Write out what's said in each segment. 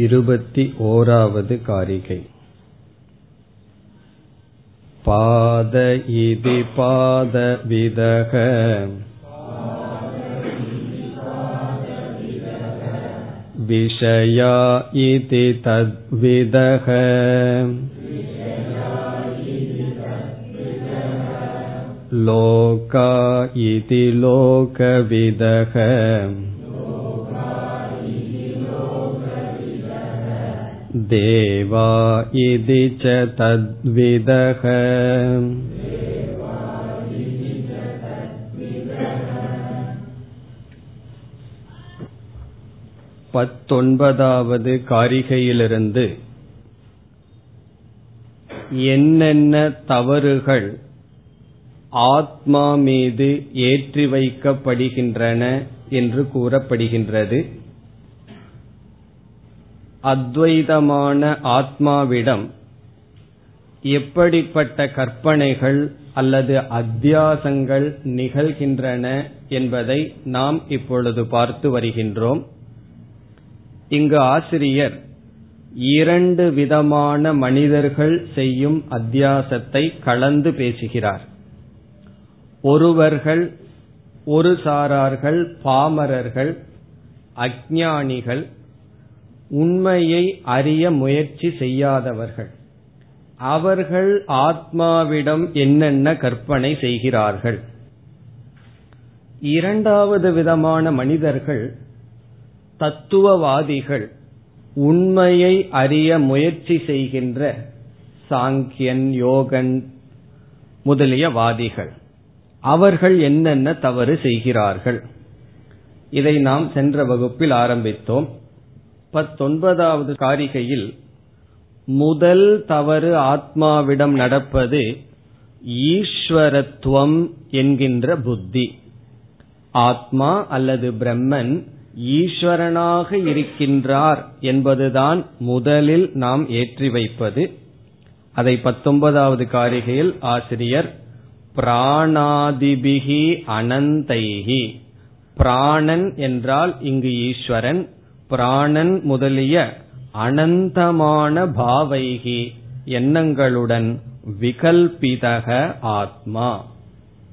இருपति ओरावद् कारिकै पाद इति पादविदः विषया इति तद्विदः लोका इति लोकविदः देवा इति च तद्विदः பத்தொன்பதாவது காரிகையிலிருந்து என்னென்ன தவறுகள் ஆத்மா மீது ஏற்றி வைக்கப்படுகின்றன என்று கூறப்படுகின்றது அத்வைதமான ஆத்மாவிடம் எப்படிப்பட்ட கற்பனைகள் அல்லது அத்தியாசங்கள் நிகழ்கின்றன என்பதை நாம் இப்பொழுது பார்த்து வருகின்றோம். இங்கு ஆசிரியர் இரண்டு விதமான மனிதர்கள் செய்யும் அத்தியாசத்தை கலந்து பேசுகிறார். ஒருவர்கள் ஒரு சாரார்கள் பாமரர்கள் அஜானிகள் உண்மையை அறிய முயற்சி செய்யாதவர்கள். அவர்கள் ஆத்மாவிடம் என்னென்ன கற்பனை செய்கிறார்கள்? இரண்டாவது விதமான மனிதர்கள் தத்துவவாதிகள் உண்மையை அறிய முயற்சி செய்கின்ற சாங்கியன் யோகன் முதலிய வாதிகள். அவர்கள் என்னென்ன தவறு செய்கிறார்கள்? இதை நாம் சென்ற வகுப்பில் ஆரம்பித்தோம். பத்தொன்பதாவது காரிகையில் முதல் தவறு ஆத்மாவிடம் நடப்பது ஈஸ்வரத்துவம் என்கின்ற புத்தி. ஆத்மா அல்லது பிரம்மன் ஈஸ்வரனாக இருக்கின்றார் என்பதுதான் முதலில் நாம் ஏற்றி வைப்பது. அதை பத்தொன்பதாவது காரிகையில் ஆசிரியர் பிராணாதிபிகி அனந்தைகி பிராணன் என்றால் இங்கு ஈஸ்வரன் பிராணன் முதலிய அனந்தமான பாவைகி எண்ணங்களுடன் விகல்பிதக ஆத்மா.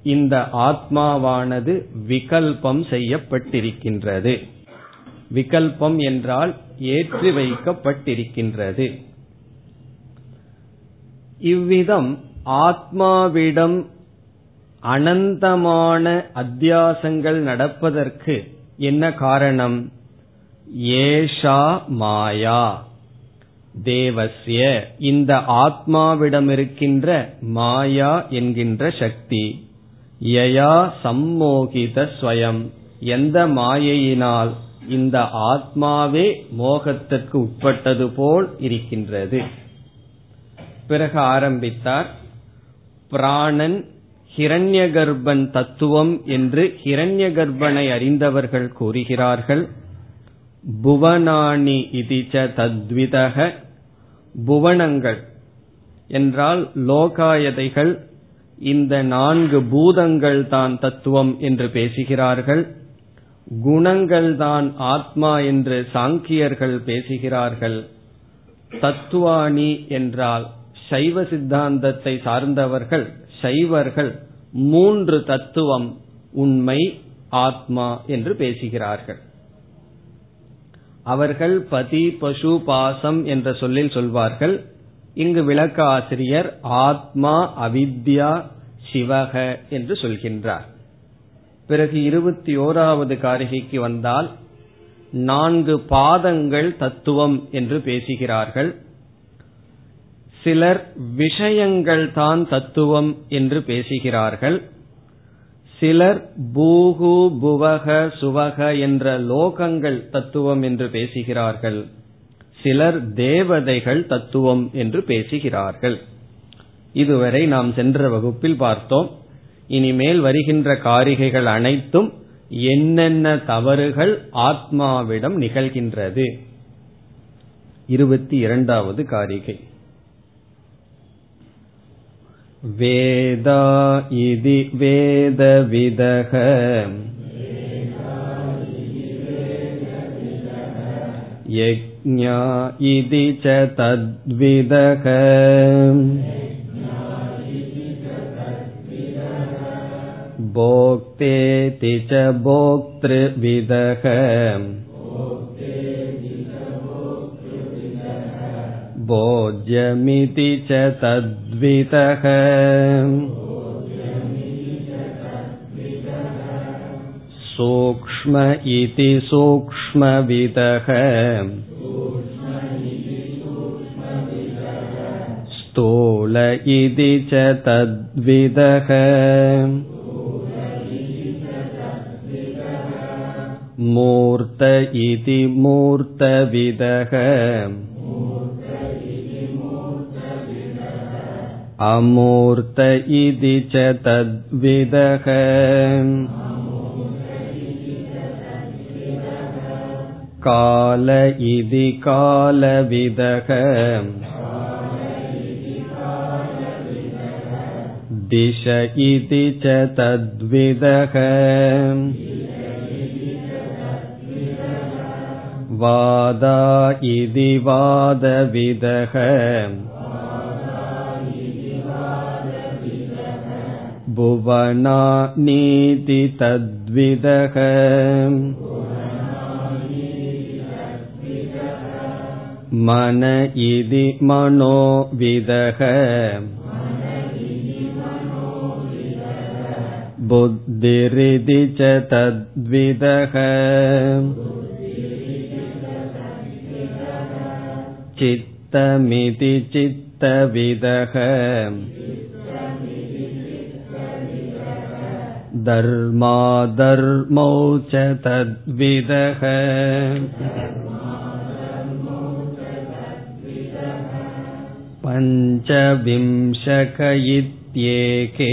இந்த ஆத்மாவானது விகல்பம் செய்யப்பட்டிருக்கின்றது. விகல்பம் என்றால் ஏற்றி வைக்கப்பட்டிருக்கின்றது. இவ்விதம் ஆத்மாவிடம் அனந்தமான அத்தியாசங்கள் நடப்பதற்கு என்ன காரணம்? ஏஷா மாயா. தேவசிய இந்த ஆத்மாவிடம் இருக்கின்ற மாயா என்கின்ற சக்தி. யயா சம்மோகித ஸ்வயம். எந்த மாயையினால் இந்த ஆத்மாவே மோகத்திற்கு உட்பட்டது போல் இருக்கின்றது. பிறகு ஆரம்பித்தார். பிராணன் ஹிரண்ய கர்ப்பன் தத்துவம் என்று ஹிரண்ய கர்ப்பனை அறிந்தவர்கள் கூறுகிறார்கள். புவனானி இதிச்ச தத்விதக. புவனங்கள் என்றால் லோகாயதைகள். இந்த நான்கு பூதங்கள் தான் தத்துவம் என்று பேசுகிறார்கள். குணங்கள் தான் ஆத்மா என்று சாங்கியர்கள் பேசுகிறார்கள். தத்துவானி என்றால் சைவ சித்தாந்தத்தை சார்ந்தவர்கள் சைவர்கள் மூன்று தத்துவம் உண்மை ஆத்மா என்று பேசுகிறார்கள். அவர்கள் பதி பசு பாசம் என்ற சொல்லில் சொல்வார்கள். இங்கு விளக்க ஆசிரியர் ஆத்மா அவித்யா சிவக என்று சொல்கின்றார். பிறகு இருபத்தி ஓராவது காரிகைக்கு வந்தால் நான்கு பாதங்கள் தத்துவம் என்று பேசுகிறார்கள். சிலர் விஷயங்கள் தான் தத்துவம் என்று பேசுகிறார்கள். சிலர் பூகு புவக சுவக என்ற லோகங்கள் தத்துவம் என்று பேசுகிறார்கள். சிலர் தேவதைகள் தத்துவம் என்று பேசுகிறார்கள். இதுவரை நாம் சென்ற வகுப்பில் பார்த்தோம். இனிமேல் வருகின்ற காரிகைகள் அனைத்தும் என்னென்ன தவறுகள் ஆத்மாவிடம் நிகழ்கின்றது. இருபத்தி இரண்டாவது காரிகை. वेदा इति वेदविदः यज्ञा इति च तद्विदः भोक्तेति च भोक्तृविदः भोज्यमिति च तद्विदः सूक्ष्म इति सूक्ष्मविदः स्थूल इति च तद्विदः मूर्त इति मूर्तविदः अमूर्त इति च तद्विदः काल इति कालविदः दिश इति च तद्विदः वादा इति वादविदः भुवनानीति तद्विदः मन इति मनोविदः बुद्धिरिति च तद्विदः चित्तमिति चित्तविदः धर्माधर्मौ च तद्विदः पञ्चविंशक इत्येके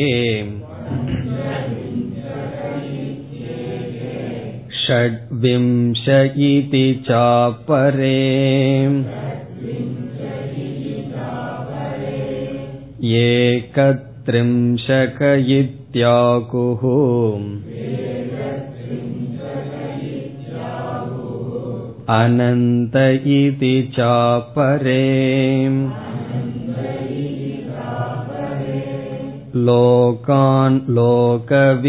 षड्विंश इति चापरे एकत्रिंशक इत्याकुः अनन्त इति चापरे लोकान् लोकविदप्राहुः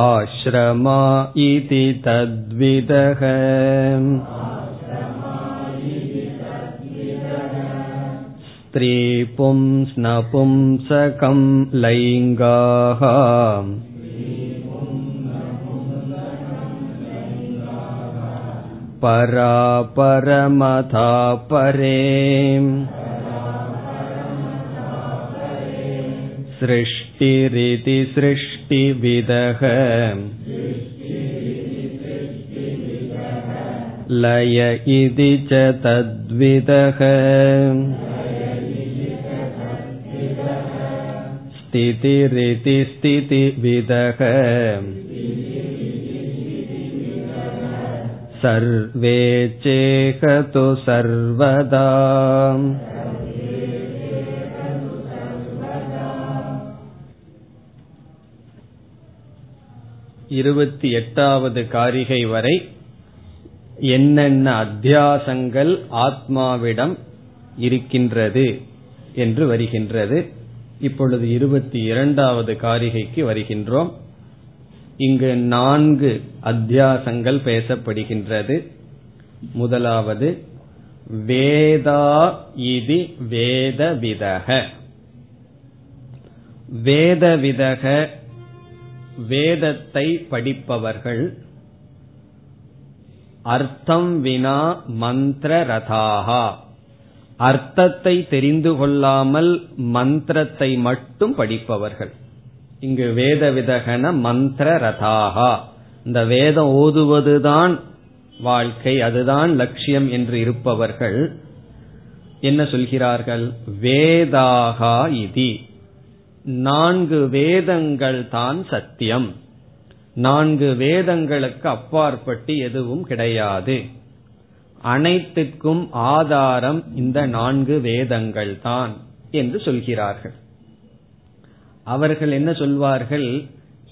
आश्रमा इति तद्विदः स्त्रीपुंस्नपुंसकं लैङ्गाः परापरमथा परे सृष्टिरिति सृष्टिविदः लय इति च तद्विदः स्थितिरिति स्थितिविदः सर्वे चेकतु सर्वदा இருபத்தி எட்டாவது காரிகை வரை என்னென்ன அத்தியாசங்கள் ஆத்மாவிடம் இருக்கின்றது என்று வருகின்றது இப்பொழுது இருபத்தி இரண்டாவது காரிகைக்கு வருகின்றோம். இங்கு நான்கு அத்தியாசங்கள் பேசப்படுகின்றது. முதலாவது வேதா இதி வேதவிதக. வேதவிதக வேதத்தை படிப்பவர்கள் அர்த்தம் வினா மந்திர ரதாகா அர்த்தத்தை தெரிந்து கொள்ளாமல் மந்திரத்தை மட்டும் படிப்பவர்கள். இங்கு வேத விதகன மந்திர ரதாகா இந்த வேதம் ஓதுவதுதான் வாழ்க்கை அதுதான் லட்சியம் என்று இருப்பவர்கள் என்ன சொல்கிறார்கள்? வேதாகா இதி. நான்கு வேதங்கள் தான் சத்தியம். நான்கு வேதங்களுக்கு அப்பாற்பட்டு எதுவும் கிடையாது. அனைத்துக்கும் ஆதாரம் இந்த நான்கு வேதங்கள் தான் என்று சொல்கிறார்கள். அவர்கள் என்ன சொல்வார்கள்?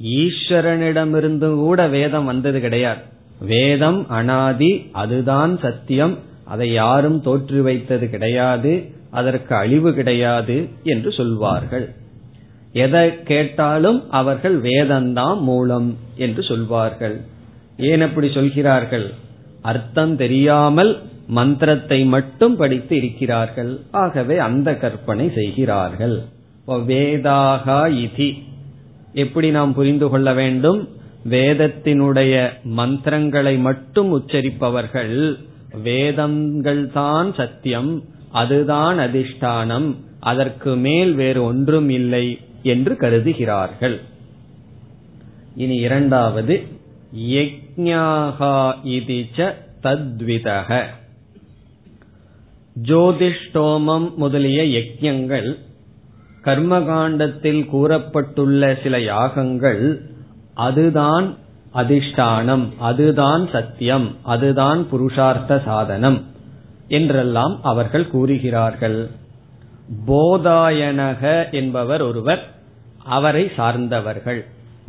ஈஸ்வரனிடமிருந்து கூட வேதம் வந்தது கிடையாது. வேதம் அனாதி அதுதான் சத்தியம். அதை யாரும் தோற்று வைத்தது கிடையாது. அதற்கு அழிவு கிடையாது என்று சொல்வார்கள். எதை கேட்டாலும் அவர்கள் வேதந்தான் மூலம் என்று சொல்வார்கள். ஏன் அப்படி சொல்கிறார்கள்? அர்த்தம் தெரியாமல் மந்திரத்தை மட்டும் படித்து இருக்கிறார்கள். ஆகவே அந்த கற்பனை செய்கிறார்கள். வேதாகா இதி. எப்படி நாம் புரிந்து கொள்ள வேண்டும்? வேதத்தினுடைய மந்திரங்களை மட்டும் உச்சரிப்பவர்கள் வேதங்கள் தான் சத்தியம் அதுதான் அதிஷ்டானம் அதற்கு மேல் வேறு ஒன்றும் இல்லை என்று கருதுகிறார்கள். இனி இரண்டாவது யஜ்ஞாகா ச தத்விதக ஜோதிஷ்டோமம் முதலிய யஜ்யங்கள் கர்மகாண்டத்தில் கூறப்பட்டுள்ள சில யாகங்கள் அதுதான் அதிஷ்டானம் அதுதான் சத்தியம் அதுதான் புருஷார்த்த சாதனம் என்றெல்லாம் அவர்கள் கூறுகிறார்கள். போதாயனக என்பவர் ஒருவர் அவரை சார்ந்தவர்கள்.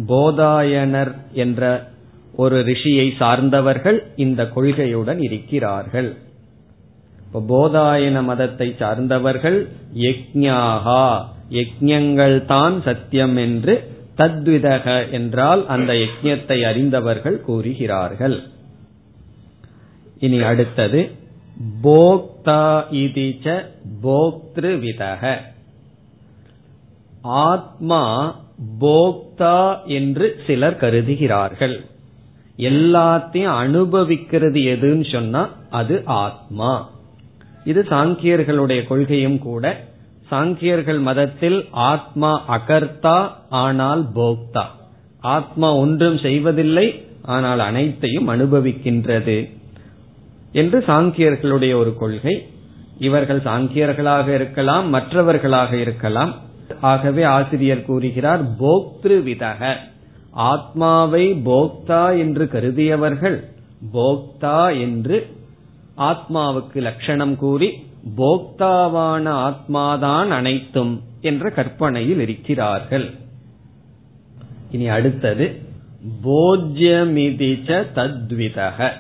போதாயனர் என்ற ஒரு ரிஷியை சார்ந்தவர்கள் இந்த கொள்கையுடன் இருக்கிறார்கள். போதாயன மதத்தை சார்ந்தவர்கள் யக்ஞாகா யஜ்யங்கள் தான் சத்தியம் என்று தத்விதக என்றால் அந்த யஜ்யத்தை அறிந்தவர்கள் கூறுகிறார்கள். இனி அடுத்தது போக்தா இதிச்ச போக்திருவிதக. ஆத்மா போக்தா என்று சிலர் கருதுகிறார்கள். எல்லாத்தையும் அனுபவிக்கிறது எதுன்னு சொன்னா அது ஆத்மா. இது சாங்கியர்களுடைய கொள்கையும் கூட. சாங்கியர்கள் மதத்தில் ஆத்மா அகர்த்தா ஆனால் போக்தா. ஆத்மா ஒன்றும் செய்வதில்லை ஆனால் அனைத்தையும் அனுபவிக்கின்றது என்று சாங்கியர்களுடைய ஒரு கொள்கை. இவர்கள் சாங்கியர்களாக இருக்கலாம் மற்றவர்களாக இருக்கலாம். ஆகவே ஆசிரியர் கூறுகிறார் போக்திரு விதக ஆத்மாவை போக்தா என்று கருதியவர்கள் போக்தா என்று ஆத்மாவுக்கு லட்சணம் கூறி போக்தாவான ஆத்மாதான் அனைத்தும் என்ற கற்பனையில் இருக்கிறார்கள். இனி அடுத்தது போஜ்யமிதிச்ச தத்விதக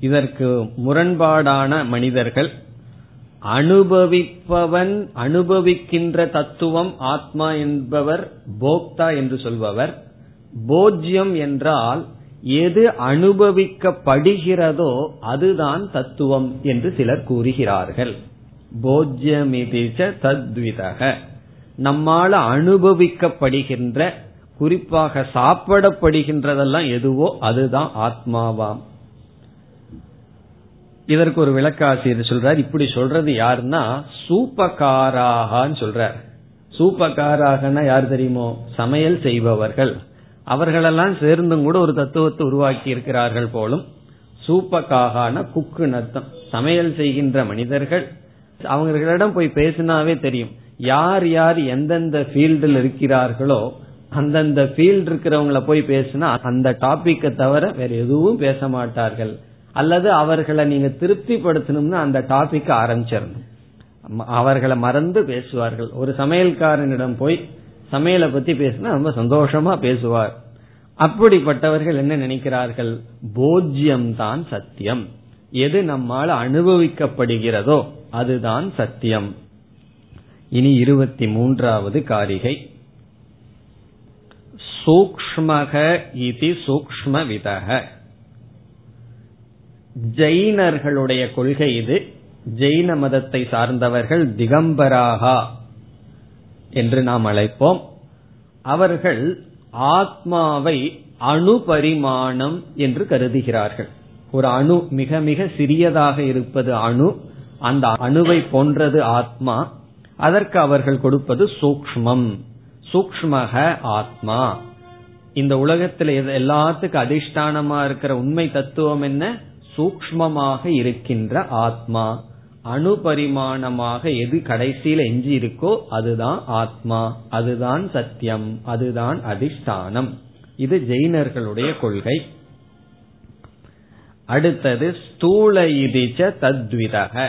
இதற்கு முரண்பாடான மனிதர்கள் அனுபவிப்பவன் அனுபவிக்கின்ற தத்துவம் ஆத்மா என்பவர் போக்தா என்று சொல்பவர். போஜ்யம் என்றால் எது அனுபவிக்கப்படுகிறதோ அதுதான் தத்துவம் என்று சிலர் கூறுகிறார்கள். போஜ்யமிதிச்ச தத்விதக. நம்மால் அனுபவிக்கப்படுகின்ற குறிப்பாக சாப்பிடப்படுகின்றதெல்லாம் எதுவோ அதுதான் ஆத்மாவாம். இதற்கு ஒரு விளக்காசிரியர் சொல்றார். இப்படி சொல்றது யாருன்னா சூப்பகாராகான்னு சொல்றார். சூப்பகாராகனா யார் தெரியுமோ? சமையல் செய்பவர்கள். அவர்களெல்லாம் சேர்ந்தும் கூட ஒரு தத்துவத்தை உருவாக்கி இருக்கிறார்கள் போலும் சூப்பக்காகான குக்கு நத்தம் சமையல் செய்கின்ற மனிதர்கள் அவங்களிடம் போய் பேசினாவே தெரியும். யார் யார் எந்தெந்த ஃபீல்டில் இருக்கிறார்களோ அந்தந்த ஃபீல்டு இருக்கிறவங்கள போய் பேசினா அந்த டாபிக்கை தவிர வேற எதுவும் பேச மாட்டார்கள். அல்லது அவர்களை நீங்க திருப்திப்படுத்தணும்னு அந்த டாபிக் ஆரம்பிச்சிடணும். அவர்களை மறந்து பேசுவார்கள். ஒரு சமையல்காரனிடம் போய் சமையலை பத்தி பேசினா ரொம்ப சந்தோஷமா பேசுவார். அப்படிப்பட்டவர்கள் என்ன நினைக்கிறார்கள்? போஜ்யம் தான் சத்தியம். எது நம்மால் அனுபவிக்கப்படுகிறதோ அதுதான் சத்தியம். இனி இருபத்தி மூன்றாவது காரிகை. சூக்மக இது சூக்ம விதக. ஜெயினர்களுடைய கொள்கை இது. ஜெயின மதத்தை சார்ந்தவர்கள் திகம்பராகா என்று நாம் அழைப்போம். அவர்கள் ஆத்மாவை அணுபரிமாணம் என்று கருதுகிறார்கள். ஒரு அணு மிக மிக சிறியதாக இருப்பது அணு. அந்த அணுவை போன்றது ஆத்மா. அதற்கு அவர்கள் கொடுப்பது சூக்மம் சூக்மக ஆத்மா. இந்த உலகத்தில் எல்லாத்துக்கும் அதிஷ்டானமா இருக்கிற உண்மை தத்துவம் என்ன? சூக்மமாக இருக்கின்ற ஆத்மா. அணுபரிமாணமாக எது கடைசியில எஞ்சி இருக்கோ அதுதான் ஆத்மா. அதுதான் சத்தியம். அதுதான் அதிஷ்டானம். இது ஜெயினர்களுடைய கொள்கை. அடுத்தது ஸ்தூல இதிச்ச தத்விதக.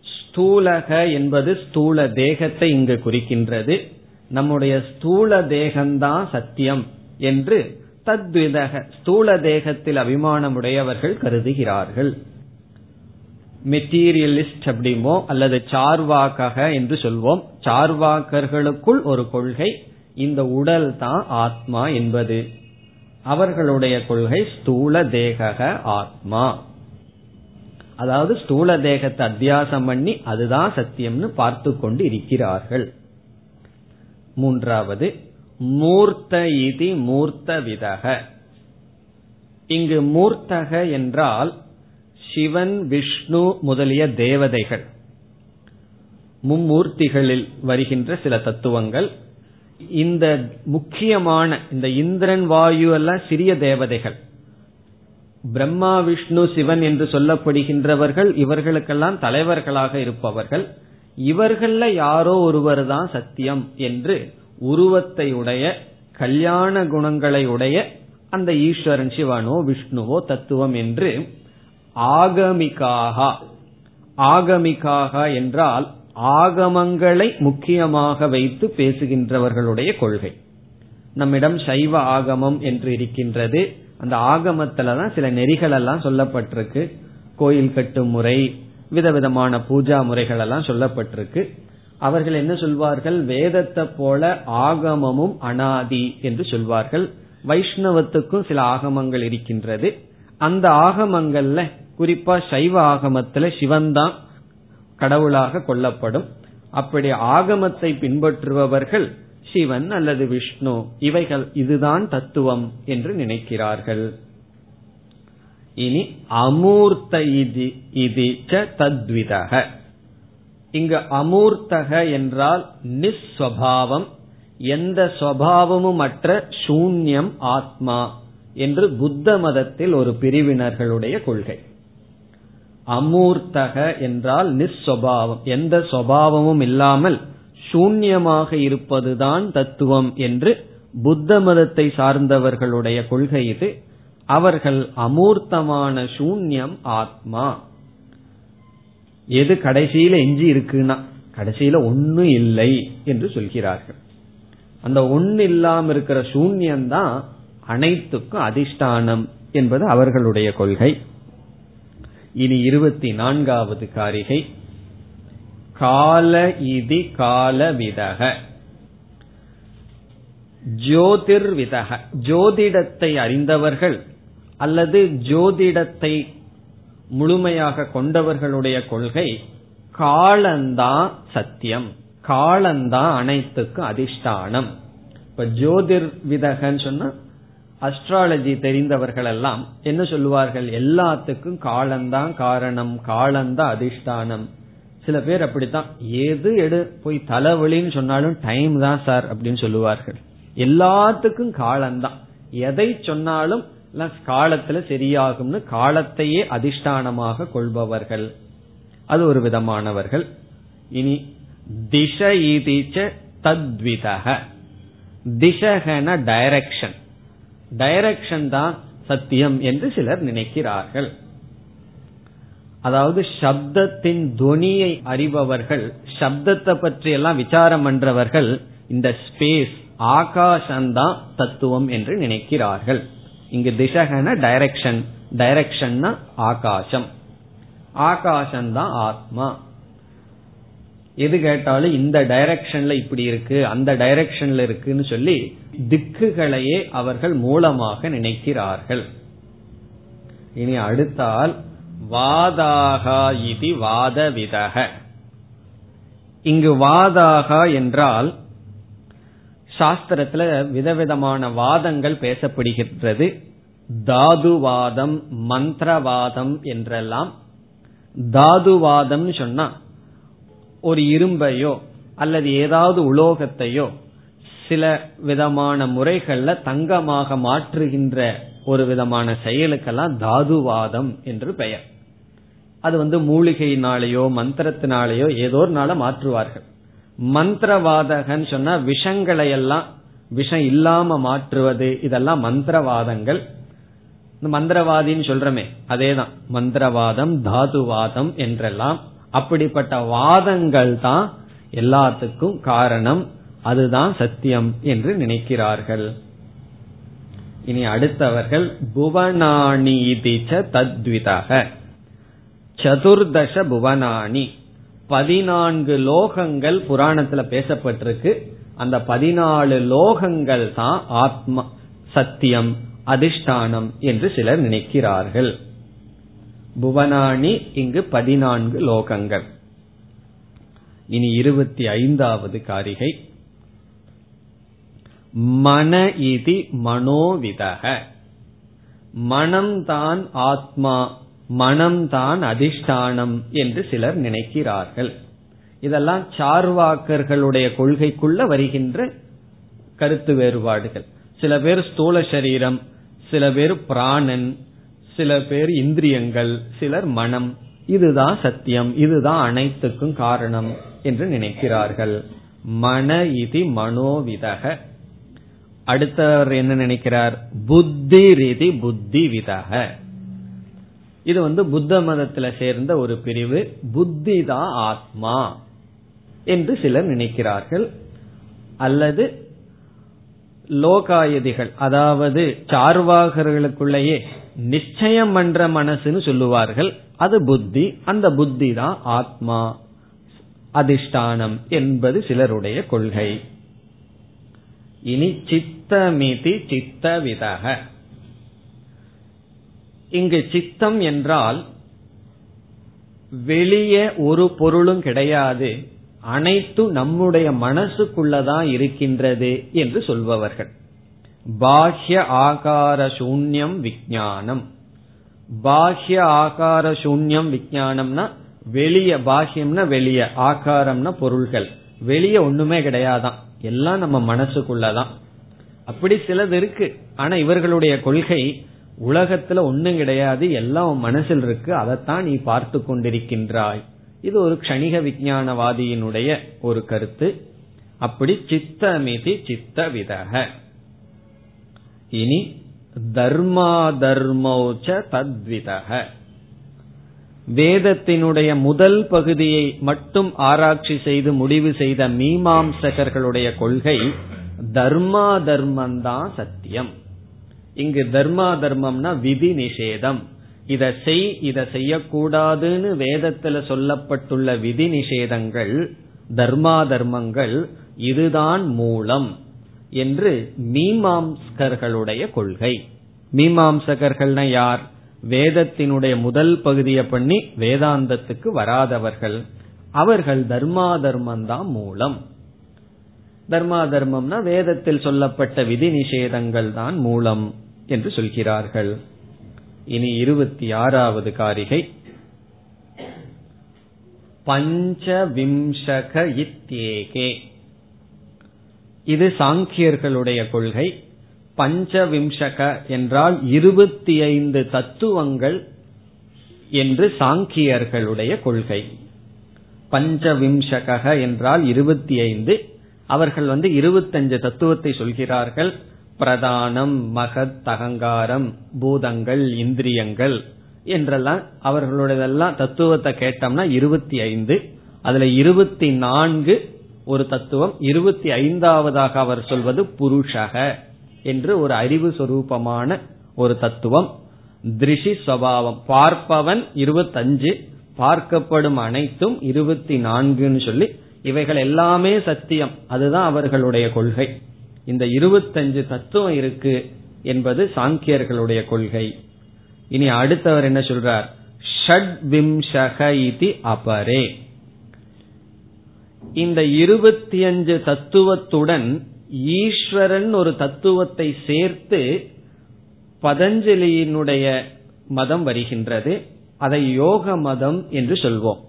ஸ்தூலக என்பது ஸ்தூல தேகத்தை இங்கு குறிக்கின்றது. நம்முடைய ஸ்தூல தேகம்தான் சத்தியம் என்று தத்விதக ஸ்தூல தேகத்தில் அபிமானமுடையவர்கள் கருதுகிறார்கள். மெட்டீரியலிஸ்ட் அப்படிமோ அல்லது சார்வாக்கக என்று சொல்வோம். சார்வாக்கர்களுக்குள் ஒரு கொள்கை இந்த உடல் தான் ஆத்மா என்பது. அவர்களுடைய கொள்கை ஸ்தூல தேக ஆத்மா. அதாவது ஸ்தூல தேகத்தை அத்தியாசம் பண்ணி அதுதான் சத்தியம்னு பார்த்து கொண்டு இருக்கிறார்கள். மூன்றாவது மூர்த்த இது மூர்த்த விதக. இங்கு மூர்த்தக என்றால் சிவன் விஷ்ணு முதலிய தேவதைகள். மும்மூர்த்திகளில் வருகின்ற சில தத்துவங்கள். இந்த முக்கியமான இந்த இந்திரன் வாயு எல்லாம் சிறிய தேவதைகள். பிரம்மா விஷ்ணு சிவன் என்று சொல்லப்படுகின்றவர்கள் இவர்களுக்கெல்லாம் தலைவர்களாக இருப்பவர்கள். இவர்கள யாரோ ஒருவர் தான் சத்தியம் என்று உருவத்தை உடைய கல்யாண குணங்களை உடைய அந்த ஈஸ்வரன் சிவனோ விஷ்ணுவோ தத்துவம் என்று ஆகமிகாக. ஆகமிகாக என்றால் ஆகமங்களை முக்கியமாக வைத்து பேசுகின்றவர்களுடைய கொள்கை. நம்மிடம் சைவ ஆகமம் என்று இருக்கின்றது. அந்த ஆகமத்துலதான் சில நெறிகள் எல்லாம் சொல்லப்பட்டிருக்கு. கோயில் கட்டும் முறை விதவிதமான பூஜா முறைகள் எல்லாம் சொல்லப்பட்டிருக்கு. அவர்கள் என்ன சொல்வார்கள்? வேதத்தை போல ஆகமமும் அனாதி என்று சொல்வார்கள். வைஷ்ணவத்துக்கும் சில ஆகமங்கள் இருக்கின்றது. அந்த ஆகமங்கள்ல குறிப்பா சைவ ஆகமத்துல சிவன் தான் கடவுளாக கொல்லப்படும். அப்படி ஆகமத்தை பின்பற்றுபவர்கள் சிவன் அல்லது விஷ்ணு இவைகள் இதுதான் தத்துவம் என்று நினைக்கிறார்கள். இனி அமூர்த்த இது தத்விதக இங்கு அமூர்த்தக என்றால் நிஸ்வபாவம். எந்த சுவாவமும் அற்ற சூன்யம் ஆத்மா என்று புத்த மதத்தில் ஒரு பிரிவினர்களுடைய கொள்கை. அமூர்த்தக என்றால் நிஸ்வபாவம். எந்த சுவாவமும் இல்லாமல் சூன்யமாக இருப்பதுதான் தத்துவம் என்று புத்த மதத்தை சார்ந்தவர்களுடைய கொள்கை இது. அவர்கள் அமூர்த்தமான சூன்யம் ஆத்மா. எது கடைசியில எஞ்சி இருக்குன்னா கடைசியில ஒன்னு இல்லை என்று சொல்கிறார்கள். அந்த ஒன்னு இல்லாம இருக்கிற சூன்யம்தான் அனைத்துக்கும் அதிஷ்டானம் என்பது அவர்களுடைய கொள்கை. இனி இருபத்தி நான்காவது காரிகை. கால இதி கால விதக. ஜோதிர்விதக. ஜோதிடத்தை அறிந்தவர்கள் அல்லது ஜோதிடத்தை முழுமையாக கொண்டவர்களுடைய கொள்கை காலந்தான் சத்தியம் காலந்தான் அனைத்துக்கும் அதிஷ்டானம். இப்ப ஜோதிர் விதகன்னு சொன்னா அஸ்ட்ராலஜி தெரிந்தவர்கள் எல்லாம் என்ன சொல்லுவார்கள்? எல்லாத்துக்கும் காலந்தான் காரணம் காலந்தான் அதிஷ்டானம். சில பேர் அப்படித்தான் எது எடு போய் தலைவலின்னு சொன்னாலும் டைம் தான் சார் அப்படின்னு சொல்லுவார்கள். எல்லாத்துக்கும் காலம்தான் எதை சொன்னாலும் காலத்துல சரியாகும்னு காலத்தையே அதிஷ்டானமாக கொள்பவர்கள். அது ஒரு விதமானவர்கள். இனி திச ஈதிச்ச தத்விதக திசகன டைரக்ஷன். டைரக்ஷன் தான் சத்தியம் என்று சிலர் நினைக்கிறார்கள். அதாவது சப்தத்தின் துவனியை அறிபவர்கள் சப்தத்தை பற்றி எல்லாம் விசாரம் பண்றவர்கள் இந்த ஸ்பேஸ் ஆகாசம்தான் தத்துவம் என்று நினைக்கிறார்கள். இங்கு திசகன டைரக்ஷன் டைரக்ஷன்னா ஆகாசம். ஆகாசம்தான் ஆத்மா. எது கேட்டாலும் இந்த டைரக்ஷன்ல இப்படி இருக்கு அந்த டைரக்ஷன்ல இருக்குன்னு சொல்லி திக்குகளையே அவர்கள் மூலமாக நினைக்கிறார்கள். இனி அடுத்தால் வாதாகா இது வாதவிதக. இங்கு வாதாகா என்றால் சாஸ்திரத்துல விதவிதமான வாதங்கள் பேசப்படுகின்றது. தாதுவாதம் மந்திரவாதம் என்றெல்லாம். தாதுவாதம்னு சொன்னா ஒரு இரும்பையோ அல்லது ஏதாவது உலோகத்தையோ சில விதமான முறைகள்ல தங்கமாக மாற்றுகின்ற ஒரு விதமான செயலுக்கெல்லாம் தாதுவாதம் என்று பெயர். அது வந்து மூலிகையினாலேயோ மந்திரத்தினாலேயோ ஏதோ நாள மாற்றுவார்கள். மந்திரவாதகன்னு சொன்னா விஷங்களை எல்லாம் விஷம் இல்லாம மாற்றுவது இதெல்லாம் மந்திரவாதங்கள். மந்திரவாதின்னு சொல்றமே அதேதான். மந்திரவாதம் தாதுவாதம் என்றெல்லாம் அப்படிப்பட்ட வாதங்கள் தான் எல்லாத்துக்கும் காரணம். அதுதான் சத்தியம் என்று நினைக்கிறார்கள். இனி அடுத்தவர்கள் புவனானீதிச்ச தத்விதக. சதுர்தச புவனானி. பதினான்கு லோகங்கள் புராணத்துல பேசப்பட்டிருக்கு. அந்த பதினாலு லோகங்கள் தான் ஆத்மா சத்தியம் அதிஷ்டானம் என்று சிலர் நினைக்கிறார்கள். புவனானி இங்கு பதினான்கு லோகங்கள். இனி இருபத்தி ஐந்தாவது காரிகை. மன இதி மனோவிதக. மனம்தான் ஆத்மா. மனம்தான் அதிஷ்டானம் என்று சிலர் நினைக்கிறார்கள். இதெல்லாம் சார்வாக்கர்களுடைய கொள்கைக்குள்ள வருகின்ற கருத்து வேறுபாடுகள். சில பேர் ஸ்தூல சரீரம் சில பேர் பிராணன் சில பேர் இந்திரியங்கள் சிலர் மனம். இதுதான் சத்தியம் இதுதான் அனைத்துக்கும் காரணம் என்று நினைக்கிறார்கள். மன இதி மனோவிதக. அடுத்தவர் என்ன நினைக்கிறார்? புத்தி ரீதி புத்தி விதக. இது வந்து புத்த மதத்துல சேர்ந்த ஒரு பிரிவு. புத்தி தான் ஆத்மா என்று சிலர் நினைக்கிறார்கள். அல்லது லோகாயதிகள் அதாவது சார்வாகர்களுக்குள்ளேயே நிச்சயம் பண்ற மனசுன்னு சொல்லுவார்கள். அது புத்தி அந்த புத்தி தான் ஆத்மா. அதிஷ்டானம் என்பது சிலருடைய கொள்கை. இனி சித்தமிதி சித்த விதக இங்கு சித்தம் என்றால் வெளியே ஒரு பொருளும் கிடையாது அனைத்து நம்முடைய மனசுக்குள்ளதான் இருக்கின்றது என்று சொல்பவர்கள். பாஹ்ய ஆகார சூன்யம் விஜானம் பாஹ்ய ஆகார சூன்யம் விஜானம்னா வெளிய பாஹ்யம்னா வெளிய ஆகாரம்னா பொருள்கள். வெளிய ஒண்ணுமே கிடையாதான். எல்லாம் நம்ம மனசுக்குள்ளதான். அப்படி சிலது இருக்கு. ஆனா இவர்களுடைய கொள்கை உலகத்துல ஒண்ணும் கிடையாது எல்லாம் மனசில் இருக்கு அதைத்தான் நீ பார்த்து கொண்டிருக்கின்றாய். இது ஒரு க்ஷணிக விஞ்ஞானவாதியினுடைய ஒரு கருத்து. அப்படி சித்தமிதி சித்த விதக இனி தர்மா தர்மோச்ச தத்விதக. வேதத்தினுடைய முதல் பகுதியை மட்டும் ஆராய்ச்சி செய்து முடிவு செய்த மீமாம்சகர்களுடைய கொள்கை தர்மா தர்மந்தான் சத்தியம். இங்கு தர்மா தர்மம்னா விதி நிஷேதம். இத செய் இத செய்யக்கூடாதுன்னு வேதத்துல சொல்லப்பட்டுள்ள விதி நிஷேதங்கள் தர்மா தர்மங்கள் இதுதான் மூலம் என்று மீமாம்சகர்களுடைய கொள்கை. மீமாம்சகர்கள்னா யார்? வேதத்தினுடைய முதல் பகுதியை பண்ணி வேதாந்தத்துக்கு வராதவர்கள். அவர்கள் தர்மா தர்மம் தான் மூலம். தர்மா தர்மம்னா வேதத்தில் சொல்லப்பட்ட விதி நிஷேதங்கள் தான் மூலம். என்று சொல்கிறார்கள். இனி இருபத்தி ஆறாவது காரிகை. பஞ்சவிம்சக இத்தியேகே இது சாங்கியர்களுடைய கொள்கை. பஞ்சவிம்சக என்றால் இருபத்தி ஐந்து தத்துவங்கள் என்று சாங்கியர்களுடைய கொள்கை. பஞ்சவிம்சக என்றால் இருபத்தி ஐந்து அவர்கள் வந்து இருபத்தஞ்சு தத்துவத்தை சொல்கிறார்கள். பிரதானம் மகத் அகங்காரம் பூதங்கள் இந்திரியங்கள் என்றெல்லாம் அவர்களுடையதெல்லாம் தத்துவத்தை கேட்டோம்னா இருபத்தி ஐந்து. அதுல இருபத்தி நான்கு ஒரு தத்துவம் இருபத்தி ஐந்தாவதாக அவர் சொல்வது புருஷக என்று ஒரு அறிவு சொரூபமான ஒரு தத்துவம். திருஷி சுவாவம் பார்ப்பவன் இருபத்தஞ்சு பார்க்கப்படும் அனைத்தும் இருபத்தி நான்குன்னு சொல்லி இவைகள் எல்லாமே சத்தியம். அதுதான் அவர்களுடைய கொள்கை. இந்த இருபத்தஞ்சு தத்துவம் இருக்கு என்பது சாங்கியர்களுடைய கொள்கை. இனி அடுத்தவர் என்ன சொல்றார்? ஷட் விம்சக இதி அபரே. இந்த இருபத்தி அஞ்சு தத்துவத்துடன் ஈஸ்வரன் ஒரு தத்துவத்தை சேர்த்து பதஞ்சலியினுடைய மதம் வருகின்றது. அதை யோக மதம் என்று சொல்வோம்.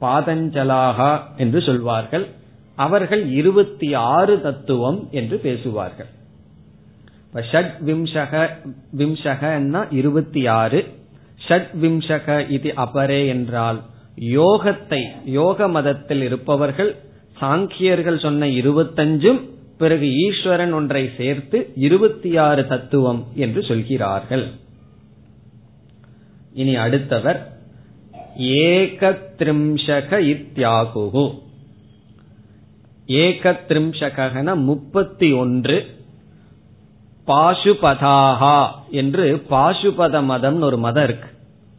பாதஞ்சலாகா என்று சொல்வார்கள். அவர்கள் இருபத்தி ஆறு தத்துவம் என்று பேசுவார்கள். ஷட் விம்சக விம்சகன்னா இருபத்தி ஆறு. ஷட் விம்சக இது அபரே என்றால் யோகத்தை யோக மதத்தில் இருப்பவர்கள் சாங்கியர்கள் சொன்ன இருபத்தஞ்சும் பிறகு ஈஸ்வரன் ஒன்றை சேர்த்து இருபத்தி ஆறு தத்துவம் என்று சொல்கிறார்கள். இனி அடுத்தவர் ஏகத்ரிம்சக இத்தியாகு ஏகத்ரிம்சகன முப்பத்தி ஒன்று பாசுபதாகா என்று பாசுபத மதம் ஒரு மதம் இருக்கு.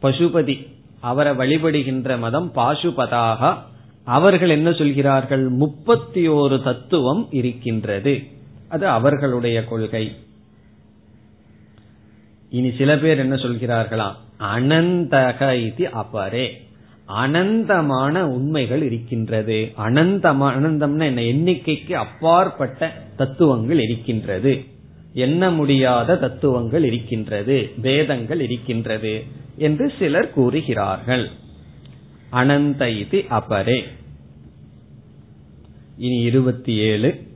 பசுபதி அவரை வழிபடுகின்ற மதம் பாசுபதாகா அவர்கள் என்ன சொல்கிறார்கள்? முப்பத்தி ஓரு தத்துவம் இருக்கின்றது. அது அவர்களுடைய கொள்கை. இனி சில பேர் என்ன சொல்கிறார்களாம்? அனந்தக இது அப்பரே அனந்தமான உண்மைகள் இருக்கின்றது. அனந்தம் அனந்தம்னா என்ன? எண்ணிக்கைக்கு அப்பாற்பட்ட தத்துவங்கள் இருக்கின்றது. எண்ண முடியாத தத்துவங்கள் இருக்கின்றது. வேதங்கள் இருக்கின்றது என்று சிலர் கூறுகிறார்கள். அனந்த இது அபரே இனி இருபத்தி ஏழு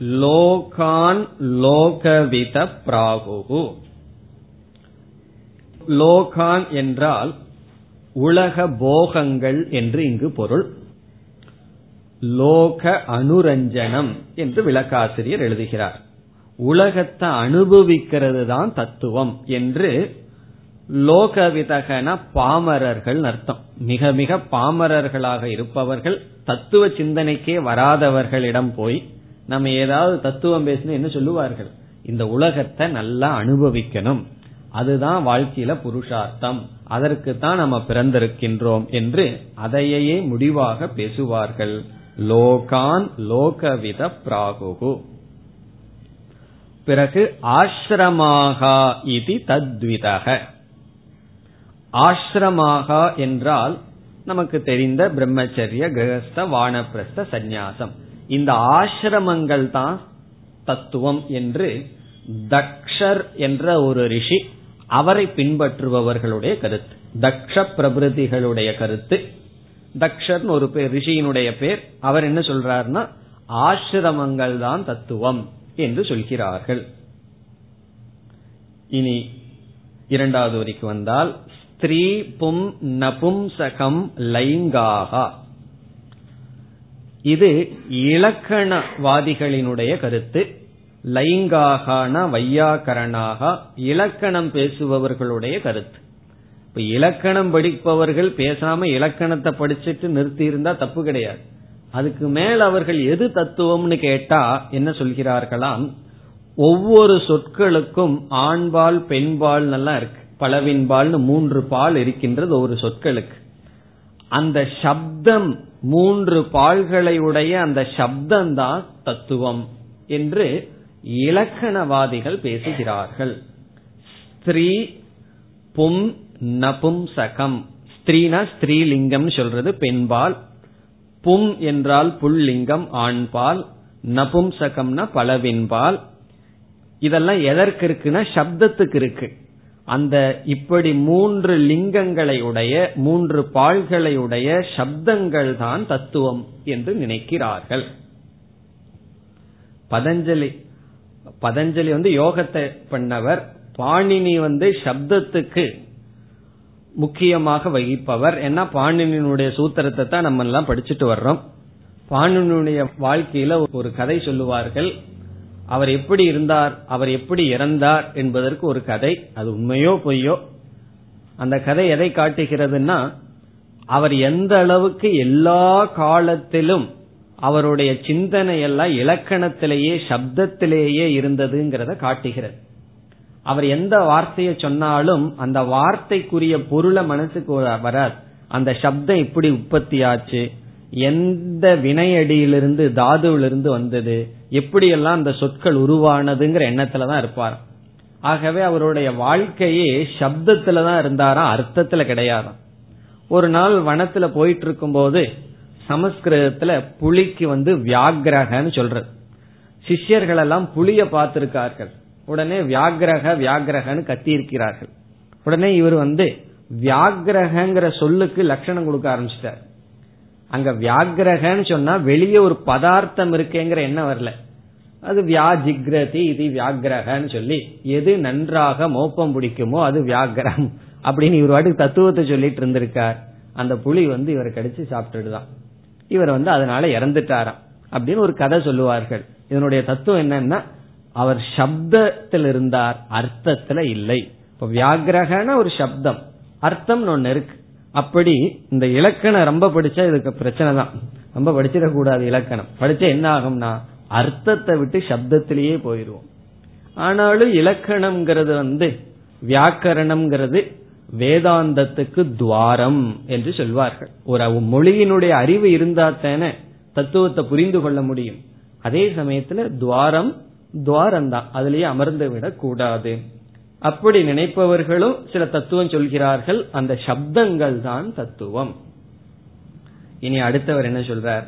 லோகான் லோகவித பிராகு லோகான் என்றால் உலக போகங்கள் என்று இங்கு பொருள். லோக அனுரஞ்சனம் என்று விளக்காசிரியர் எழுதுகிறார். உலகத்தை அனுபவிக்கிறது தான் தத்துவம் என்று லோகவிதகன பாமரர்கள் அர்த்தம். மிக மிக பாமரர்களாக இருப்பவர்கள் தத்துவ சிந்தனைக்கே வராதவர்களிடம் போய் நம்ம ஏதாவது தத்துவம் பேசணும் என்ன சொல்லுவார்கள்? இந்த உலகத்தை நல்லா அனுபவிக்கணும். அதுதான் வாழ்க்கையில புருஷார்த்தம். அதற்கு தான் நம்ம பிறந்திருக்கின்றோம் என்று அதையே முடிவாக பேசுவார்கள். லோகான் லோகவித பிராகு பிறகு ஆசிரமாகா இது தத்விதக. ஆசிரமாகா என்றால் நமக்கு தெரிந்த பிரம்மச்சரிய கிரகஸ்த வானப்பிரஸ்த சந்நியாசம். இந்த ஆசிரமங்கள் தான் தத்துவம் என்று தக்ஷர் என்ற ஒரு ரிஷி அவரை பின்பற்றுபவர்களுடைய கருத்து. தக்ஷ பிரபிருதிகளுடைய கருத்து. தக்ஷர் ஒரு பேர் ரிஷியினுடைய பேர். அவர் என்ன சொல்றாருன்னா ஆசிரமங்கள் தான் தத்துவம் என்று சொல்கிறார்கள். இனி இரண்டாவது வரைக்கு வந்தால் ஸ்திரீ பும் நபும்சகம் லைங்காகா. இது இலக்கணவாதிகளினுடைய கருத்து. லைங்காகான வையாக்கரணாக இலக்கணம் பேசுபவர்களுடைய கருத்து. இப்ப இலக்கணம் படிப்பவர்கள் பேசாம இலக்கணத்தை படிச்சுட்டு நிறுத்தி இருந்தா தப்பு கிடையாது. அதுக்கு மேல் அவர்கள் எது தத்துவம்னு கேட்டா என்ன சொல்கிறார்களாம்? ஒவ்வொரு சொற்களுக்கும் ஆண்பால் பெண்பால் நல்லா இருக்கு. பலவின்பால்னு மூன்று பால் இருக்கின்றது ஒரு சொற்களுக்கு. அந்த சப்தம் மூன்று பால்களை உடைய அந்த சப்தம் தான் தத்துவம் என்று இலக்கணவாதிகள் பேசுகிறார்கள். ஸ்திரீ பும் நபும்சகம் ஸ்திரீனா ஸ்திரீலிங்கம் சொல்றது பெண்பால். பும் என்றால் புல்லிங்கம் ஆண்பால். நபும்சகம்னா பலவின்பால். இதெல்லாம் எதற்கு இருக்குன்னா சப்தத்துக்கு இருக்கு. அந்த இப்படி மூன்று லிங்கங்களை உடைய மூன்று பால்களை உடைய சப்தங்கள் தான் தத்துவம் என்று நினைக்கிறார்கள். பதஞ்சலி பதஞ்சலி வந்து யோகத்தை பண்ணவர் பாணினி வந்து சப்தத்துக்கு முக்கியமாக வகிப்பவர். ஏன்னா பாணினியினுடைய சூத்திரத்தை தான் நம்ம எல்லாம் படிச்சுட்டு வர்றோம். பாணினியுடைய வாழ்க்கையில ஒரு கதை சொல்லுவார்கள். அவர் எப்படி இருந்தார் அவர் எப்படி இறந்தார் என்பதற்கு ஒரு கதை. அது உண்மையோ பொய்யோ? அந்த கதை எதை காட்டுகிறதுனா அவர் எந்த அளவுக்கு எல்லா காலத்திலும் அவருடைய சிந்தனை எல்லாம் இலக்கணத்திலேயே சப்தத்திலேயே இருந்ததுங்கிறத காட்டுகிறது. அவர் எந்த வார்த்தையை சொன்னாலும் அந்த வார்த்தைக்குரிய பொருளை மனசுக்கு வராது. அந்த சப்தம் இப்படி உற்பத்தி ஆச்சு எந்த வினையடியிலிருந்து தாதுவிலிருந்து வந்தது? எப்படியெல்லாம் அந்த சொற்கள் உருவானதுங்கிற எண்ணத்துல தான் இருப்பார். ஆகவே அவருடைய வாழ்க்கையே சப்தத்துல தான் இருந்தாராம் அர்த்தத்துல கிடையாதான். ஒரு நாள் வனத்துல போயிட்டு இருக்கும் போது சமஸ்கிருதத்துல புலிக்கு வந்து வியாகிரகன்னு சொல்றது. சிஷ்யர்கள் எல்லாம் புலிய பார்த்திருக்கார்கள். உடனே வியாகிரக வியாகிரகன்னு கத்தியிருக்கிறார்கள். உடனே இவர் வந்து வியாகிரகங்கிற சொல்லுக்கு லட்சணம் கொடுக்க ஆரம்பிச்சிட்டார். அங்க வியாகிரகன்னு சொன்னா வெளியே ஒரு பதார்த்தம் இருக்கேங்கிற எண்ணம் வரல. அது வியாஜிக்ரதி இது வியாகிரகன்னு சொல்லி எது நன்றாக மோப்பம் பிடிக்குமோ அது வியாகிரம் அப்படின்னு இவர் வாட்டுக்கு தத்துவத்தை சொல்லிட்டு இருந்திருக்கார். அந்த புலி வந்து இவரை கடிச்சு சாப்பிட்டுடுதான். இவர் வந்து அதனால இறந்துட்டாராம் அப்படின்னு ஒரு கதை சொல்லுவார்கள். இதனுடைய தத்துவம் என்னன்னா அவர் சப்தத்தில் இருந்தார் அர்த்தத்துல இல்லை. இப்ப வியாகிரகன ஒரு சப்தம் அர்த்தம் ஒன்னு இருக்கு. அப்படி இந்த இலக்கணம் ரொம்ப படிச்சா இதுக்கு பிரச்சனை தான். ரொம்ப படிச்சிடக்கூடாது இலக்கணம். படிச்சா என்ன ஆகும்னா அர்த்தத்தை விட்டு சப்தத்திலேயே போயிடுவோம் ஆனாலும் இலக்கணம்ங்கிறது வந்து வியாக்கரணம்ங்கிறது வேதாந்தத்துக்கு துவாரம் என்று சொல்வார்கள். ஒரு மொழியினுடைய அறிவு இருந்தா தானே தத்துவத்தை புரிந்து கொள்ள முடியும். அதே சமயத்துல துவாரம் துவாரம் தான். அதுலயே அமர்ந்து விடக் கூடாது. அப்படி நினைப்பவர்களும் சில தத்துவம் சொல்கிறார்கள். அந்த சப்தங்கள் தான் தத்துவம். இனி அடுத்தவர் என்ன சொல்றார்?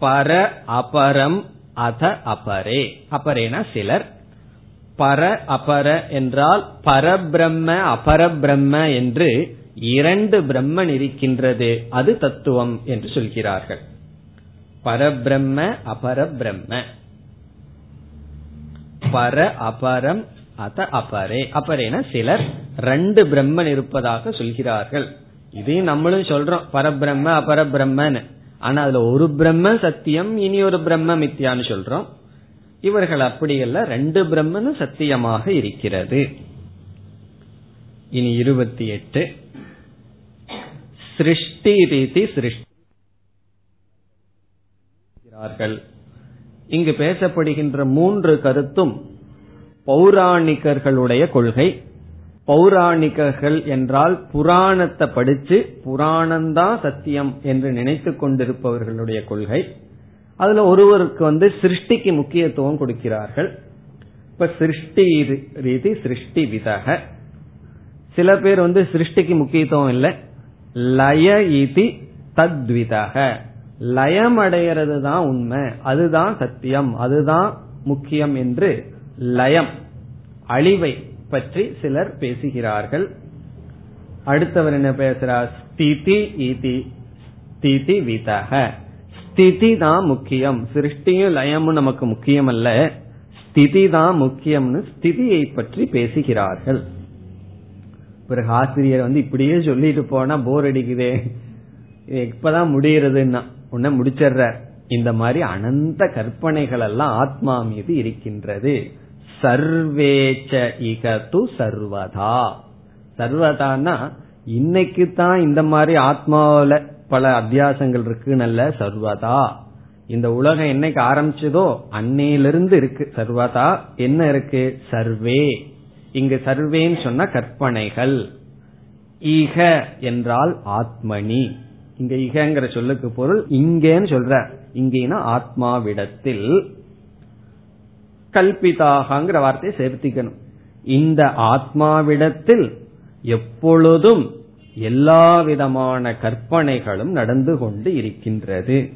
பர அபரம் அத அபரே. அபரேனா சிலர். பர அபர என்றால் பரபிரம்ம அபரபிரம்ம என்று இரண்டு பிரம்மன் இருக்கின்றது. அது தத்துவம் என்று சொல்கிறார்கள். பரபிரம்ம அபரபிரம்ம. பர அபரம் அத அபரே. அபரேன சிலர் ரெண்டு பிரம்மன் இருப்பதாக சொல்கிறார்கள். இதையும் நம்மளும் சொல்றோம். பரபிரம்ம அபரபிரம்மன்னு. ஆனா அதுல ஒரு பிரம்ம சத்தியம் இனி ஒரு பிரம்ம மித்தியான்னு சொல்றோம். இவர்கள் அப்படியல்ல ரெண்டு பிரம்மனும் சத்தியமாக இருக்கிறது. இனி இருபத்தி எட்டு. சிருஷ்டி. ரீதி சிருஷ்டி இங்கு பேசப்படுகின்ற மூன்று கருத்தும் பௌராணிகர்களுடைய கொள்கை. பௌராணிகர்கள் என்றால் புராணத்தை படிச்சு புராணம்தான் சத்தியம் என்று நினைத்து கொண்டிருப்பவர்களுடைய கொள்கை. அதுல ஒருவருக்கு வந்து சிருஷ்டிக்கு முக்கியத்துவம் கொடுக்கிறார்கள். இப்ப சிருஷ்டி ரீதி சிருஷ்டி விதக. சில பேர் வந்து சிருஷ்டிக்கு முக்கியத்துவம் இல்லை. லய இதி தத்விதக. லயம் அடைகிறது தான் உண்மை. அதுதான் சத்தியம். அதுதான் முக்கியம் என்று லயம் அழிவை பற்றி சிலர் பேசுகிறார்கள். அடுத்தவர் என்ன பேசுறார்? ஸ்திதி இதி ஸ்திதி விதக. ஸ்திதி தான் முக்கியம். சிருஷ்டியும் லயமும் நமக்கு முக்கியம் அல்ல ஸ்திதி தான் முக்கியம்னு ஸ்திதியை பற்றி பேசுகிறார்கள். பிறகு ஆசிரியர் வந்து இப்படியே சொல்லிட்டு போனா போர் அடிக்குதே. எப்பதான் முடியறதுன்னா உன்ன முடிச்சிடுற இந்த மாதிரி அனந்த கற்பனைகள் எல்லாம் ஆத்மா மீது இருக்கின்றது. சர்வேச்ச இகது சர்வதா. சர்வதானா இன்னைக்கு தான் இந்த மாதிரி ஆத்மாவில பல அத்தியாசங்கள் இருக்குன்னு சர்வதா. இந்த உலகம் என்னைக்கு ஆரம்பிச்சதோ அன்னையிலிருந்து இருக்கு. சர்வதா என்ன இருக்கு? சர்வே. இங்கு சர்வேன்னு சொன்ன கற்பனைகள். ஈக என்றால் ஆத்மனி. இங்க ஈகங்கிற சொல்லுக்கு பொருள் இங்கேன்னு சொல்ற. இங்கேனா ஆத்மாவிடத்தில். கல்பிதாகங்கிற வார்த்தையை சேர்த்திக்கணும். இந்த ஆத்மாவிடத்தில் எப்பொழுதும் எல்லா விதமான கற்பனைகளும் நடந்து கொண்டு இருக்கின்றது.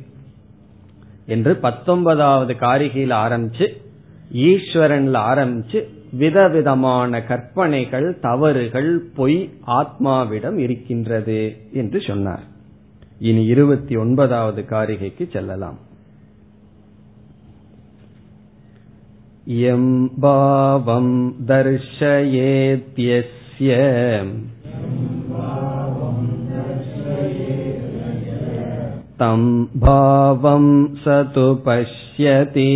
என்று பத்தொன்பதாவது காரிகையில் ஆரம்பிச்சு ஈஸ்வரன்ல ஆரம்பிச்சு விதவிதமான கற்பனைகள் தவறுகள் பொய் ஆத்மாவிடம் இருக்கின்றது என்று சொன்னார். இனி இருபத்தி ஒன்பதாவது காரிகைக்கு செல்லலாம். எம்பாவம் பாவம் तं भावं स तु पश्यति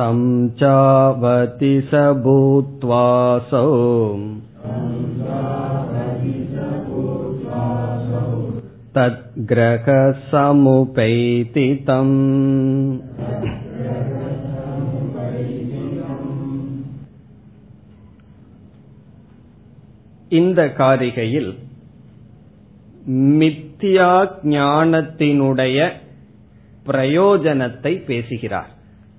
तं चावति स भूत्वासौ तद्ग्रहसमुपैति तम् இந்த காரிகையில் மித்தியா ஞானத்தினுடைய பிரயோஜனத்தை பேசுகிறார்.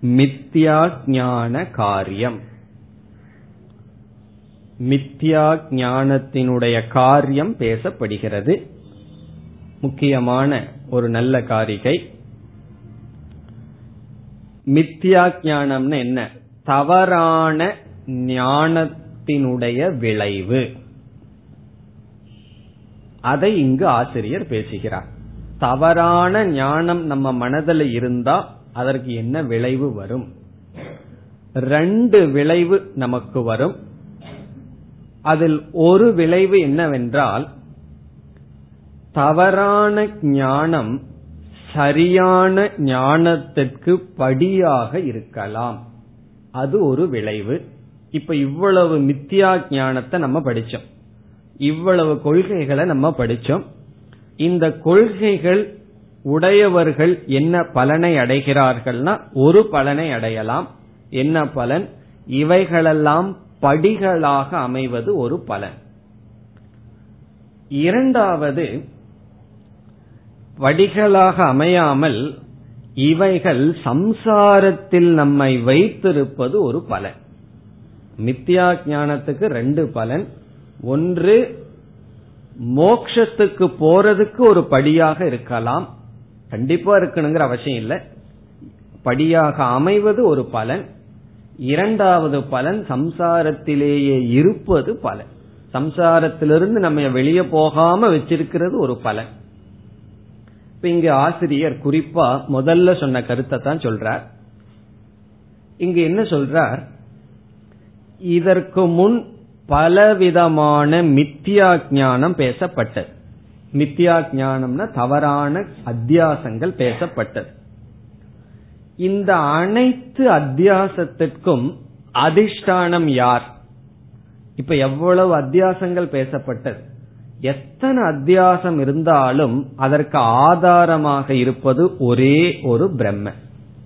மித்தியா ஞான காரியம். மித்தியா ஞானத்தினுடைய காரியம் பேசப்படுகிறது. முக்கியமான ஒரு நல்ல காரிகை. மித்தியா ஞானம்னு என்ன? தவறான ஞானத்தினுடைய விளைவு. அதை இங்கு ஆசிரியர் பேசுகிறார். தவறான ஞானம் நம்ம மனதில் இருந்தா அதற்கு என்ன விளைவு வரும்? ரெண்டு விளைவு நமக்கு வரும். அதில் ஒரு விளைவு என்னவென்றால் தவறான ஞானம் சரியான ஞானத்திற்கு படியாக இருக்கலாம். அது ஒரு விளைவு. இப்ப இவ்வளவு மித்தியா ஞானத்தை நம்ம படிச்சோம். இவ்வளவு கொள்கைகளை நம்ம படிச்சோம். இந்த கொள்கைகள் உடையவர்கள் என்ன பலனை அடைகிறார்கள்னா ஒரு பலனை அடையலாம். என்ன பலன்? இவைகளெல்லாம் படிகளாக அமைவது ஒரு பலன். இரண்டாவது படிகளாக அமையாமல் இவைகள் சம்சாரத்தில் நம்மை வைத்திருப்பது ஒரு பலன். மித்யா ஞானத்துக்கு ரெண்டு பலன் ஒன்று மோக்ஷத்துக்கு போறதுக்கு ஒரு படியாக இருக்கலாம். கண்டிப்பா இருக்கணுங்கிற அவசியம் இல்லை. படியாக அமைவது ஒரு பலன். இரண்டாவது பலன் சம்சாரத்திலேயே இருப்பது பலன். சம்சாரத்திலிருந்து நம்ம வெளியே போகாம வச்சிருக்கிறது ஒரு பலன். இப்ப இங்க ஆசிரியர் குறிப்பா முதல்ல சொன்ன கருத்தை தான் சொல்றார். இங்க என்ன சொல்றார்? இதற்கு முன் பலவிதமான மித்தியா ஞானம் பேசப்பட்டது. மித்தியா ஞானம்னா தவறான அத்தியாசங்கள் பேசப்பட்டது. இந்த அனைத்து அத்தியாசத்திற்கும் அதிஷ்டானம் யார்? இப்ப எவ்வளவு அத்தியாசங்கள் பேசப்பட்டது. எத்தனை அத்தியாசம் இருந்தாலும் அதற்கு ஆதாரமாக இருப்பது ஒரே ஒரு பிரம்ம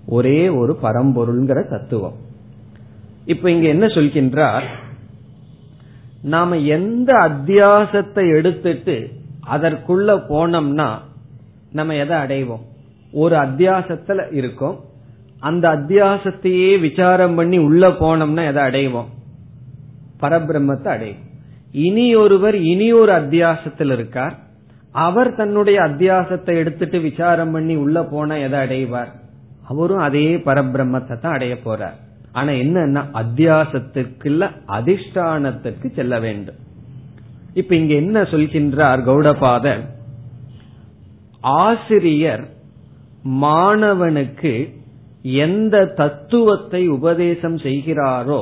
ஒரே ஒரு பரம்பொருள்ங்கிற தத்துவம். இப்ப இங்க என்ன சொல்கின்றார்? நாம எந்த அத்தியாசத்தை எடுத்துட்டு அதற்குள்ள போனோம்னா நம்ம எதை அடைவோம்? ஒரு அத்தியாசத்துல இருக்கோம். அந்த அத்தியாசத்தையே விசாரம் பண்ணி உள்ள போனோம்னா எதை அடைவோம்? பரபிரம்மத்தை அடைவோம். இனி ஒருவர் இனி ஒரு அத்தியாசத்தில் இருக்கார். அவர் தன்னுடைய அத்தியாசத்தை எடுத்துட்டு விசாரம் பண்ணி உள்ள போனா எதை அடைவார்? அவரும் அதே பரபிரம்மத்தை தான் அடைய போறார். ஆனா என்னன்னா அத்தியாசத்துக்குள்ள அதிஷ்டானத்திற்கு செல்ல வேண்டும். இப்ப இங்க என்ன சொல்கின்றார் கௌடபாதர்? ஆசிரியர் மாணவனுக்கு எந்த தத்துவத்தை உபதேசம் செய்கிறாரோ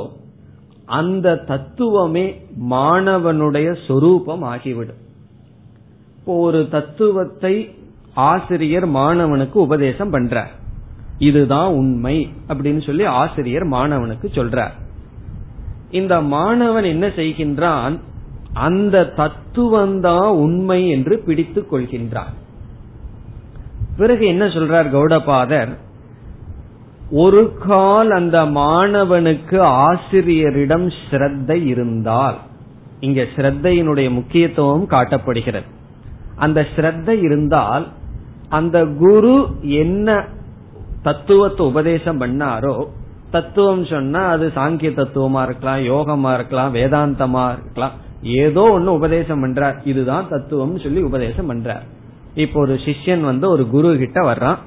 அந்த தத்துவமே மாணவனுடைய சொரூபம் ஆகிவிடும். இப்போ ஒரு தத்துவத்தை ஆசிரியர் மாணவனுக்கு உபதேசம் பண்றார். இதுதான் உண்மை அப்படின்னு சொல்லி ஆசிரியர் மாணவனுக்கு சொல்றார். இந்த மாணவன் என்ன செய்கின்றான்? அந்த தத்துவம்தான் உண்மை என்று பிடித்துக் கொள்கின்றான். பிறகு என்ன சொல்றார் கௌடபாதர்? ஒரு கால் அந்த மாணவனுக்கு ஆசிரியரிடம் ஸ்ரத்தை இருந்தால் இங்க ஸ்ரத்தையினுடைய முக்கியத்துவம் காட்டப்படுகிறது. அந்த ஸ்ரத்தை இருந்தால் அந்த குரு என்ன தத்துவத்தை உபதேசம் பண்ணாரோ தத்துவம் சொன்னா அது சாங்கிய தத்துவமா இருக்கலாம் யோகமா இருக்கலாம் வேதாந்தமா இருக்கலாம். ஏதோ ஒன்னு உபதேசம் பண்றார். இதுதான் தத்துவம் சொல்லி உபதேசம் பண்றார். இப்போ ஒரு சிஷ்யன் வந்து ஒரு குரு கிட்ட வர்றான்.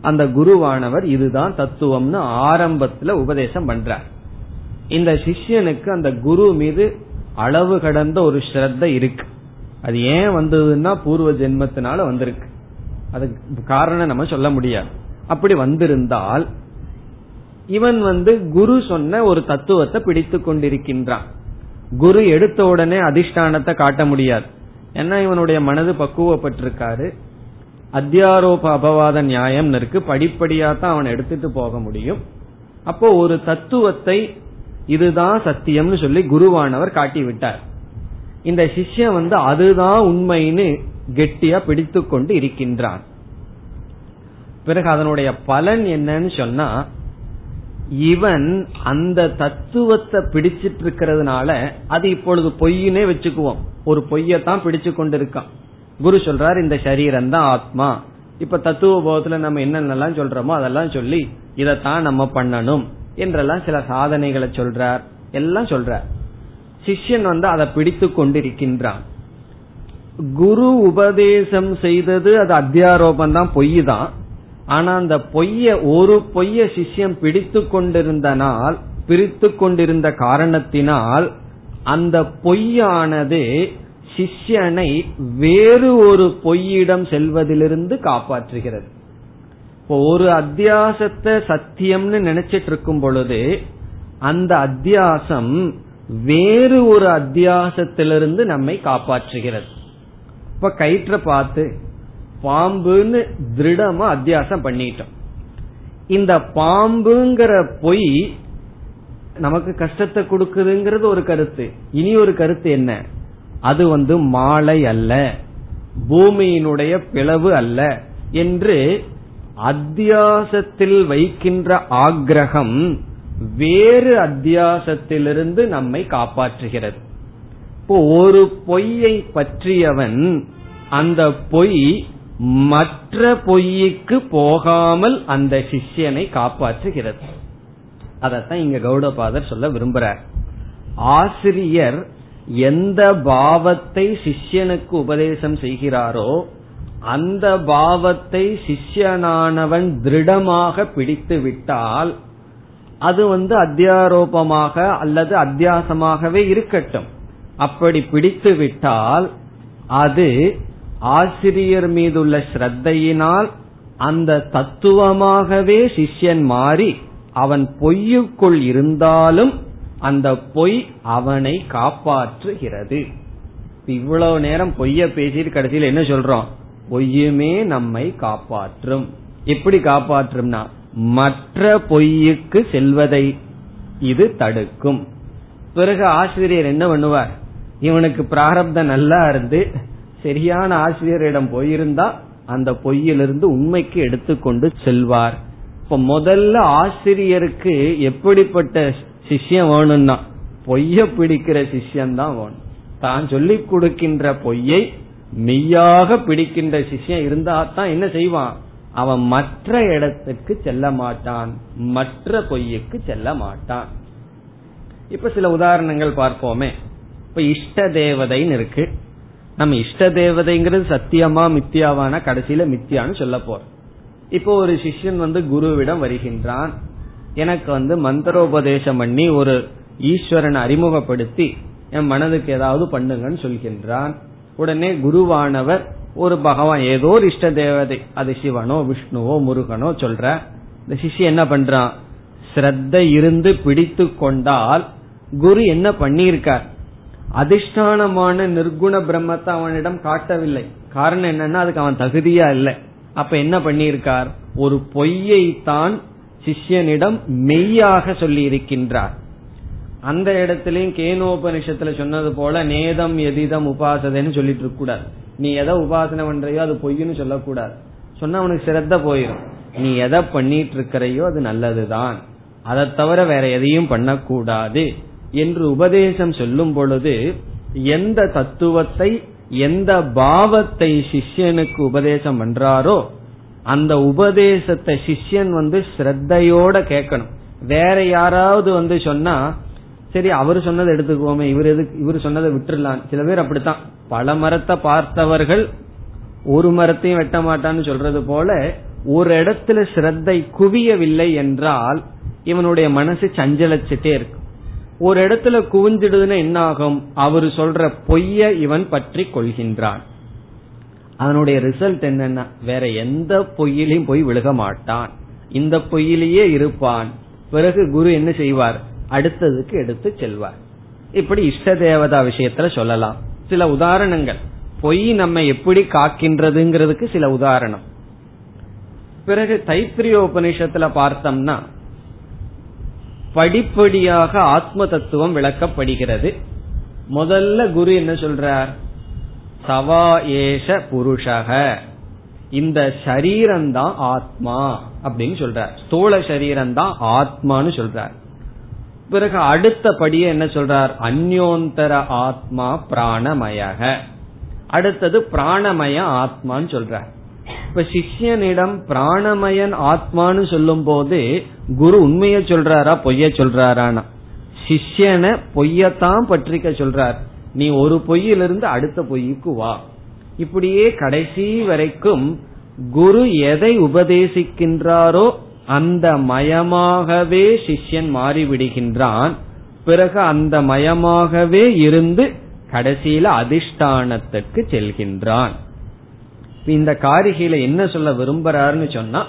அந்த குருவானவர் இதுதான் தத்துவம்னு ஆரம்பத்துல உபதேசம் பண்றார். இந்த சிஷ்யனுக்கு அந்த குரு மீது அளவு கடந்த ஒரு ஸ்ரத்த இருக்கு. அது ஏன் வந்ததுன்னா பூர்வ ஜென்மத்தினால வந்திருக்கு. அதுக்கு காரணம் நம்ம சொல்ல முடியாது. அப்படி வந்திருந்தால் இவன் வந்து குரு சொன்ன ஒரு தத்துவத்தை பிடித்து கொண்டிருக்கின்றான். குரு எடுத்த உடனே அதிஷ்டானத்தை காட்ட முடியாது. ஏன்னா இவனுடைய மனது பக்குவப்பட்டிருக்காரு. அத்தியாரோப அபவாத நியாயம் இருக்கு. படிப்படியா தான் அவன் எடுத்துட்டு போக முடியும். அப்போ ஒரு தத்துவத்தை இதுதான் சத்தியம்னு சொல்லி குருவானவர் காட்டி விட்டார் இந்த சிஷ்யன் வந்து அதுதான் உண்மைன்னு கெட்டியா பிடித்து கொண்டு இருக்கின்றான். பிறகு அதனுடைய பலன் என்னன்னு சொன்னா இவன் அந்த தத்துவத்தை பிடிச்சிட்டு இருக்கிறதுனால அது இப்பொழுது பொய்னே வச்சுக்குவோம். ஒரு பொய்யத்தான் பிடிச்சு கொண்டிருக்கான் குரு சொல்றார் இந்த சரீரம் தான் ஆத்மா. இப்ப தத்துவ போதத்துல நம்ம என்னென்னலாம் சொல்றோமோ அதெல்லாம் சொல்லி இதைத்தான் நம்ம பண்ணணும் என்றெல்லாம் சில சாதனைகளை சொல்றார். எல்லாம் சொல்றார். சிஷ்யன் வந்து அதை பிடித்து கொண்டிருக்கின்றான் குரு உபதேசம் செய்தது அது அத்தியாரோபம் தான் பொய் தான் ஆனா அந்த பொய்ய ஒரு பொய்ய சிஷ்யம் பிடித்து கொண்டிருந்தனால் பிரித்து கொண்டிருந்த காரணத்தினால் அந்த பொய்யானது சிஷ்யனை வேறு ஒரு பொய்யிடம் செல்வதிலிருந்து காப்பாற்றுகிறது. இப்போ ஒரு அத்தியாசத்தை சத்தியம்னு நினைச்சிட்டு இருக்கும் பொழுது அந்த அத்தியாசம் வேறு ஒரு அத்தியாசத்திலிருந்து நம்மை காப்பாற்றுகிறது. இப்ப கயிற்ற பார்த்து பாம்புன்னு திருடமா அத்தியாசம் பண்ணிட்டோம். இந்த பாம்புங்கிற பொய் நமக்கு கஷ்டத்தை கொடுக்குதுங்கிறது ஒரு கருத்து. இனி ஒரு கருத்து என்ன? அது வந்து மாலை அல்ல. பூமியினுடைய பிளவு அல்ல என்று அத்தியாசத்தில் வைக்கின்ற ஆக்ரகம் வேறு அத்தியாசத்திலிருந்து நம்மை காப்பாற்றுகிறது. இப்போ ஒரு பொய்யை பற்றியவன் அந்த பொய் மற்ற பொய்க்கு போகாமல் அந்த சிஷ்யனை காப்பாற்றுகிறது. அதத்தான் இங்க கௌடபாதர் சொல்ல விரும்புறார். ஆசிரியர் எந்த பாவத்தை சிஷ்யனுக்கு உபதேசம் செய்கிறாரோ அந்த பாவத்தை சிஷ்யனானவன் திருடமாக பிடித்து விட்டால் அது வந்து அத்தியாரோபமாக அல்லது அத்தியாசமாகவே இருக்கட்டும். அப்படி பிடித்து விட்டால் அது ஆசிரியர் மீதுள்ள ஸ்ரத்தையினால் அந்த தத்துவமாகவே சிஷ்யன் மாறி அவன் பொய்யுக்குள் இருந்தாலும் அந்த பொய் அவனை காப்பாற்றுகிறது. இவ்வளவு நேரம் பொய்ய பேசிட்டு கடைசியில் என்ன சொல்றோம்? பொய்யுமே நம்மை காப்பாற்றும். எப்படி காப்பாற்றும்னா மற்ற பொய்யுக்கு செல்வதை இது தடுக்கும். பிறகு ஆசிரியர் என்ன பண்ணுவார்? இவனுக்கு பிராரப்தம் நல்லா இருந்து சரியான ஆசிரியரிடம் போயிருந்தா அந்த பொய்யிலிருந்து உண்மைக்கு எடுத்துக்கொண்டு செல்வார். இப்ப முதல்ல ஆசிரியருக்கு எப்படிப்பட்ட சிஷ்யம் வேணும்னா பொய்ய பிடிக்கிற சிஷ்யம் தான் வேணும். தான் சொல்லி கொடுக்கின்ற பொய்யை மெய்யாக பிடிக்கின்ற சிஷ்யம் இருந்தா தான் என்ன செய்வான்? அவன் மற்ற இடத்துக்கு செல்ல மாட்டான். மற்ற பொய்யுக்கு செல்ல மாட்டான். இப்ப சில உதாரணங்கள் பார்ப்போமே. இப்ப இஷ்ட தேவதைன்னு இருக்கு. நம்ம இஷ்ட தேவதைங்கிறது சத்தியமா மித்தியாவான கடைசியில மித்தியான்னு சொல்ல போறோம். இப்போ ஒரு சிஷ்யன் வந்து குருவிடம் வருகின்றான். எனக்கு வந்து மந்திரோபதேசம் பண்ணி ஒரு ஈஸ்வரனை அறிமுகப்படுத்தி என் மனதுக்கு ஏதாவது பண்ணுங்கன்னு சொல்கின்றான். உடனே குருவானவர் ஒரு பகவான் ஏதோ ஒரு இஷ்ட தேவதை அது சிவனோ விஷ்ணுவோ முருகனோ சொல்ற இந்த சிஷ்ய என்ன பண்றான்? ஸ்ரத்த இருந்து பிடித்து கொண்டால் குரு என்ன பண்ணியிருக்கார்? அதிஷ்டானமான நிர்குண பிரம்மத்தை அவனிடம் காட்டவில்லை. காரணம் என்னன்னா அதுக்கு அவன் தகுதியா இல்லை. அப்ப என்ன பண்ணியிருக்கார்? ஒரு பொய்யை தான் சிஷ்யனிடம் மெய்யாக சொல்லி இருக்கின்றார் அந்த இடத்திலையும் கேனோபனிஷத்துல சொன்னது போல நேதம் எதிதம் உபாசதைன்னு சொல்லிட்டு இருக்க கூடாது. நீ எதை உபாசனை பண்றையோ அது பொய்ன்னு சொல்லக்கூடாது. சொன்னா அவனுக்கு சிரத்த போயிடும் நீ எதை பண்ணிட்டு இருக்கிறையோ அது நல்லதுதான். அதை தவிர வேற எதையும் பண்ணக்கூடாது. என்று உபதேசம் சொல்லும் பொழுது எந்த தத்துவத்தை எந்த பாவத்தை சிஷ்யனுக்கு உபதேசம் பண்றாரோ அந்த உபதேசத்தை சிஷ்யன் வந்து ஸ்ரத்தையோட கேட்கணும். வேற யாராவது வந்து சொன்னா சரி அவர் சொன்னதை எடுத்துக்குவோமே இவர் எதுக்கு இவர் சொன்னதை விட்டுறலாம். சில பேர் அப்படித்தான். பல மரத்தை பார்த்தவர்கள் ஒரு மரத்தையும் வெட்ட மாட்டான்னு சொல்றது போல ஒரு இடத்துல ஸ்ரத்தை குவியவில்லை என்றால் இவனுடைய மனசு சஞ்சலச்சிட்டே இருக்கும். ஒரு இடத்துல குவிஞ்சிடுதுன்னு என்ன ஆகும் அவர் சொல்ற பொய்ய இவன் பற்றி கொள்கின்றான். அதனுடைய ரிசல்ட் என்னன்னா வேற எந்த பொய்யிலையும் போய் விழுக மாட்டான். இந்த பொய்யிலேயே இருப்பான். பிறகு குரு என்ன செய்வார்? அடுத்ததுக்கு எடுத்து செல்வார். இப்படி இஷ்ட தேவதா விஷயத்துல சொல்லலாம். சில உதாரணங்கள். பொய் நம்ம எப்படி காக்கின்றதுங்கிறதுக்கு சில உதாரணம். பிறகு தைத்திரிய உபநிஷத்துல பார்த்தோம்னா படிப்படியாக ஆத்ம தத்துவம் விளக்கப்படுகிறது. முதல்ல குரு என்ன சொல்றார்? சவா ஏஷ புருஷக. இந்த சரீரம்தான் ஆத்மா அப்படின்னு சொல்றார். ஸ்தூல சரீரம்தான் ஆத்மான்னு சொல்றார். பிறகு அடுத்த படிய என்ன சொல்றார்? அந்யோந்தர ஆத்மா பிராணமயக. அடுத்தது பிராணமய ஆத்மான்னு சொல்றார். இப்ப சிஷ்யனிடம் பிராணமயன் ஆத்மான்னு சொல்லும் போது குரு உண்மைய சொல்றாரா பொய்ய சொல்றாரானா? சிஷ்யனை பொய்யத்தான் பற்றிக்க சொல்றார். நீ ஒரு பொய்யிலிருந்து அடுத்த பொய்யுக்கு வா. இப்படியே கடைசி வரைக்கும் குரு எதை உபதேசிக்கின்றாரோ அந்த மயமாகவே சிஷ்யன் மாறிவிடுகின்றான். பிறகு அந்த மயமாகவே இருந்து கடைசியில அதிஷ்டானத்துக்கு செல்கின்றான். இந்த காரிகையில என்ன சொல்ல விரும்புறாருன்னு சொன்னா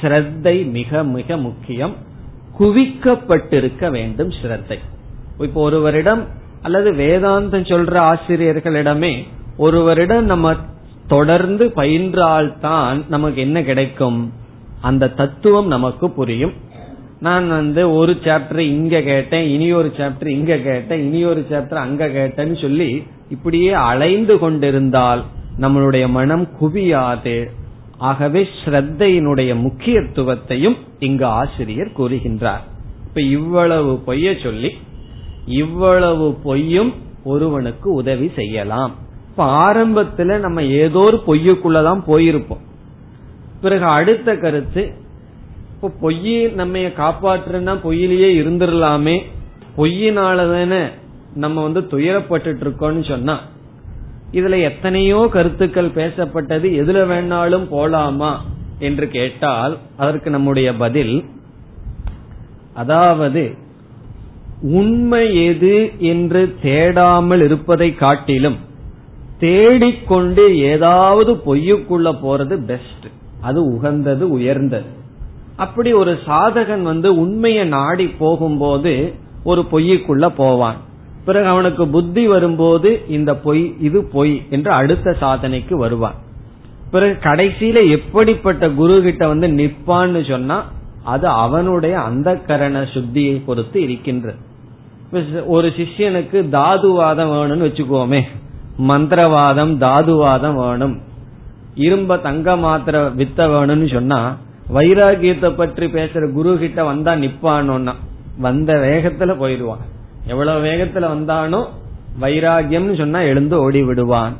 ஸ்ரத்தை மிக மிக முக்கியம். குவிக்கப்பட்டிருக்க வேண்டும் ஸ்ரத்தை. இப்போ ஒருவரிடம் அல்லது வேதாந்தம் சொல்ற ஆசிரியர்களிடமே ஒருவரிடம் நம்ம தொடர்ந்து பயின்றால்தான் நமக்கு என்ன கிடைக்கும்? அந்த தத்துவம் நமக்கு புரியும். நான் வந்து ஒரு சாப்டர் இங்க கேட்டேன் இனி ஒரு சாப்டர் இங்க கேட்டேன் இனி ஒரு சாப்டர் அங்க கேட்டேன்னு சொல்லி இப்படியே அலைந்து கொண்டிருந்தால் நம்மளுடைய மனம் குவியாது. ஆகவே ஸ்ரத்தையினுடைய முக்கியத்துவத்தையும் இங்கு ஆசிரியர் கூறுகின்றார். இப்ப இவ்வளவு பொய்ய சொல்லி இவ்வளவு பொய்யும் ஒருவனுக்கு உதவி செய்யலாம். இப்ப ஆரம்பத்துல நம்ம ஏதோ ஒரு பொய்யுக்குள்ளதான் போயிருப்போம். பிறகு அடுத்த கருத்து இப்ப பொய்யை நம்ம காப்பாற்றுனா பொய்யிலேயே இருந்துடலாமே பொய்யினாலதானே நம்ம வந்து துயரப்பட்டு இருக்கோம்னு சொன்னா இதுல எத்தனையோ கருத்துக்கள் பேசப்பட்டது எதுல வேணாலும் போலாமா என்று கேட்டால் அதற்கு நம்முடைய பதில் அதாவது உண்மை எது என்று தேடாமல் இருப்பதை காட்டிலும் தேடிக்கொண்டு ஏதாவது பொய்யுக்குள்ள போறது பெஸ்ட் அது உகந்தது உயர்ந்தது. அப்படி ஒரு சாதகன் வந்து உண்மையை நாடி போகும்போது ஒரு பொய்யுக்குள்ள போவான். பிறகு அவனுக்கு புத்தி வரும்போது இந்த பொய் இது பொய் என்று அடுத்த சாதனைக்கு வருவான். பிறகு கடைசியில எப்படிப்பட்ட குரு கிட்ட வந்து நிப்பான்னு சொன்னா அது அவனுடைய அந்த கரண சுத்தியை பொறுத்து இருக்கின்றது ஒரு சிஷ்யனுக்கு தாதுவாதம் வேணும்னு வச்சுக்கோமே. மந்திரவாதம் தாதுவாதம் வேணும். இரும்ப தங்க மாத்திர வித்த வேணும்னு சொன்னா வைராகியத்தை பற்றி பேசுற குரு கிட்ட வந்தா நிப்பானோன்னா வந்த வேகத்துல போயிடுவான். எவ்வளவு வேகத்துல வந்தானோ வைராகியம்னு சொன்னா எழுந்து ஓடி விடுவான்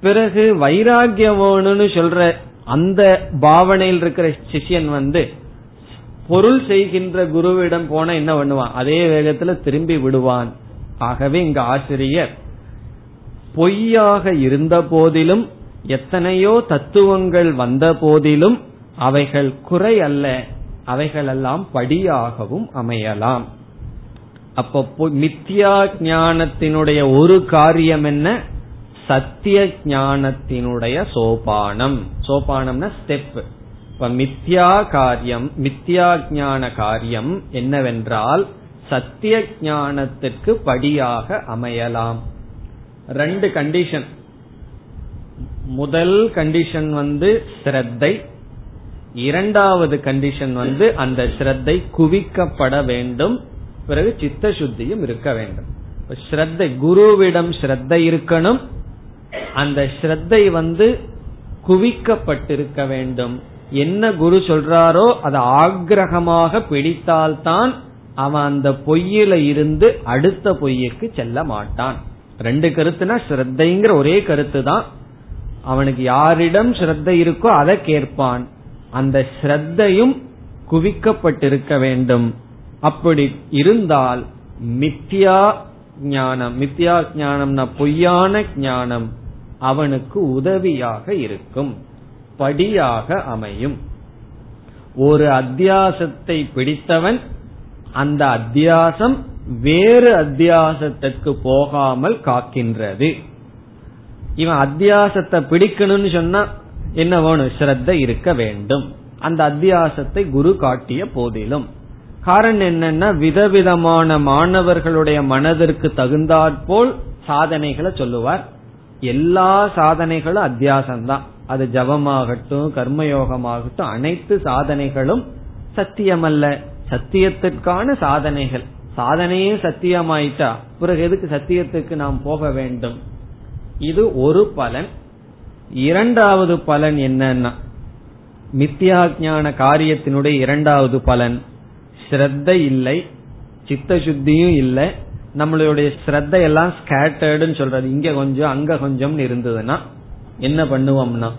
பிறகு வைராகியம் வேணும்னு சொல்ற அந்த பாவனையில் இருக்கிற சிஷியன் வந்து பொருள் செய்கின்ற குருவிடம் போன என்ன பண்ணுவான்? அதே வேகத்துல திரும்பி விடுவான். ஆகவே இங்க ஆசிரியர் பொய்யாக இருந்த போதிலும் எத்தனையோ தத்துவங்கள் வந்த போதிலும் அவைகள் குறை அல்ல அவைகளெல்லாம் படியாகவும் அமையலாம். அப்போ மித்யா ஞானத்தினுடைய ஒரு காரியம் என்ன? சத்திய ஞானத்தினுடைய சோபானம். சோபானம்னா ஸ்டெப் இப்ப மித்யா காரியம் மித்யா ஞான காரியம் என்னவென்றால் சத்திய ஞானத்திற்கு படியாக அமையலாம். ரெண்டு கண்டிஷன் முதல் கண்டிஷன் வந்து ஸ்ரத்தை. இரண்டாவது கண்டிஷன் வந்து அந்த ஸ்ரத்தை குவிக்கப்பட வேண்டும். பிறகு சித்த சுத்தியும் இருக்க வேண்டும். ஸ்ரத்தை குருவிடம் ஸ்ரத்தை இருக்கணும். அந்த ஸ்ரத்தை வந்து குவிக்கப்பட்டிருக்க வேண்டும். என்ன குரு சொல்றாரோ அதை ஆக்ரகமாக பிடித்தால்தான் அவன் அந்த பொய்யில இருந்து அடுத்த பொய்யுக்கு செல்ல மாட்டான். ரெண்டு கருத்துனா ஸ்ரத்தைங்கிற ஒரே கருத்து தான் அவனுக்கு யாரிடம் ஸ்ரத்தை இருக்கோ அதை கேட்பான். அந்த ஸ்ரத்தையும் குவிக்கப்பட்டிருக்க வேண்டும். அப்படி இருந்தால் மித்யா ஞானம். மித்யா ஞானம்னா பொய்யான ஞானம். அவனுக்கு உதவியாக இருக்கும். படியாக அமையும். ஒரு அத்தியாசத்தை பிடித்தவன் அந்த அத்தியாசம் வேறு அத்தியாசத்திற்கு போகாமல் காக்கின்றது. இவன் அத்தியாசத்தை பிடிக்கணும்னு சொன்னா என்ன வேணும்? ஸ்ரத்த இருக்க வேண்டும். அந்த அத்தியாசத்தை குரு காட்டிய போதிலும். காரணம் என்னன்னா விதவிதமான மாணவர்களுடைய மனதிற்கு தகுந்தாற்போல் சாதனைகளை சொல்லுவார். எல்லா சாதனைகளும் அத்தியாசம்தான். அது ஜபமாகட்டும் கர்மயோகமாகட்டும் அனைத்து சாதனைகளும் சத்தியமல்ல. சத்தியத்திற்கான சாதனைகள். சாதனையே சத்தியமாயிட்டா பிறகு எதுக்கு சத்தியத்துக்கு நாம் போக வேண்டும்? இது ஒரு பலன். இரண்டாவது பலன் என்னன்னா மித்யா ஞான காரியத்தினுடைய இரண்டாவது பலன். ஸ்ரத்த இல்லை சித்த சுத்தியும் இல்லை நம்மளுடைய ஸ்ரத்த எல்லாம் ஸ்கேட்டர்டுன்னு சொல்றது. இங்க கொஞ்சம் அங்க கொஞ்சம்னு இருந்ததுன்னா என்ன பண்ணுவோம்னா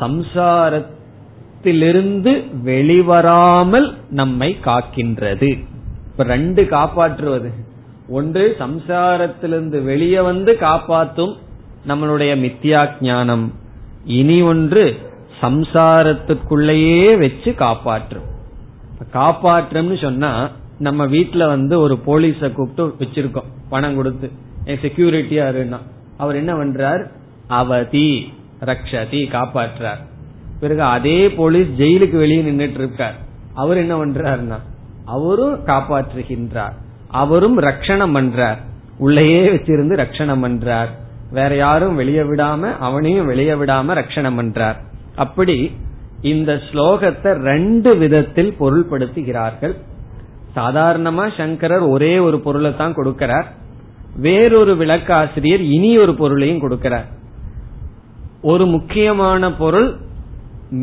சம்சாரத்திலிருந்து வெளிவராமல் நம்மை காக்கின்றது. இப்ப ரெண்டு காப்பாற்றுவது. ஒன்று சம்சாரத்திலிருந்து வெளியே வந்து காப்பாற்றும் நம்மளுடைய மித்தியா ஞானம் இனி ஒன்று சம்சாரத்துக்குள்ளேயே வச்சு காப்பாற்றும். காப்பாற்றும்னு சொன்னா நம்ம வீட்டுல வந்து ஒரு போலீஸ கூப்பிட்டு வச்சிருக்கோம். பணம் கொடுத்து. செக்யூரிட்டியா இருன்னா அவர் என்ன பண்றார்? அவதி ரக்ஷதி காப்பாற்றார். பிறகு அதே போலீஸ் ஜெயிலுக்கு வெளியே நின்றுட்டு இருக்கார் அவர் என்ன பண்றாருன்னா அவரும் காப்பாற்றுகின்றார். அவரும் ரக்ஷணம் பண்றார். உள்ளேயே வச்சிருந்து ரக்ஷணம் பண்றார். வேற யாரும் வெளியே விடாம அவனையும் வெளியே விடாம ரக்ஷணம் பண்றார். அப்படி இந்த ஸ்லோகத்தை ரெண்டு விதத்தில் பொருள்படுத்துகிறார்கள். சாதாரணமா சங்கரர் ஒரே ஒரு பொருளை தான் கொடுக்கிறார். வேறொரு விளக்காசிரியர் இனி ஒரு பொருளையும் கொடுக்கிறார். ஒரு முக்கியமான பொருள்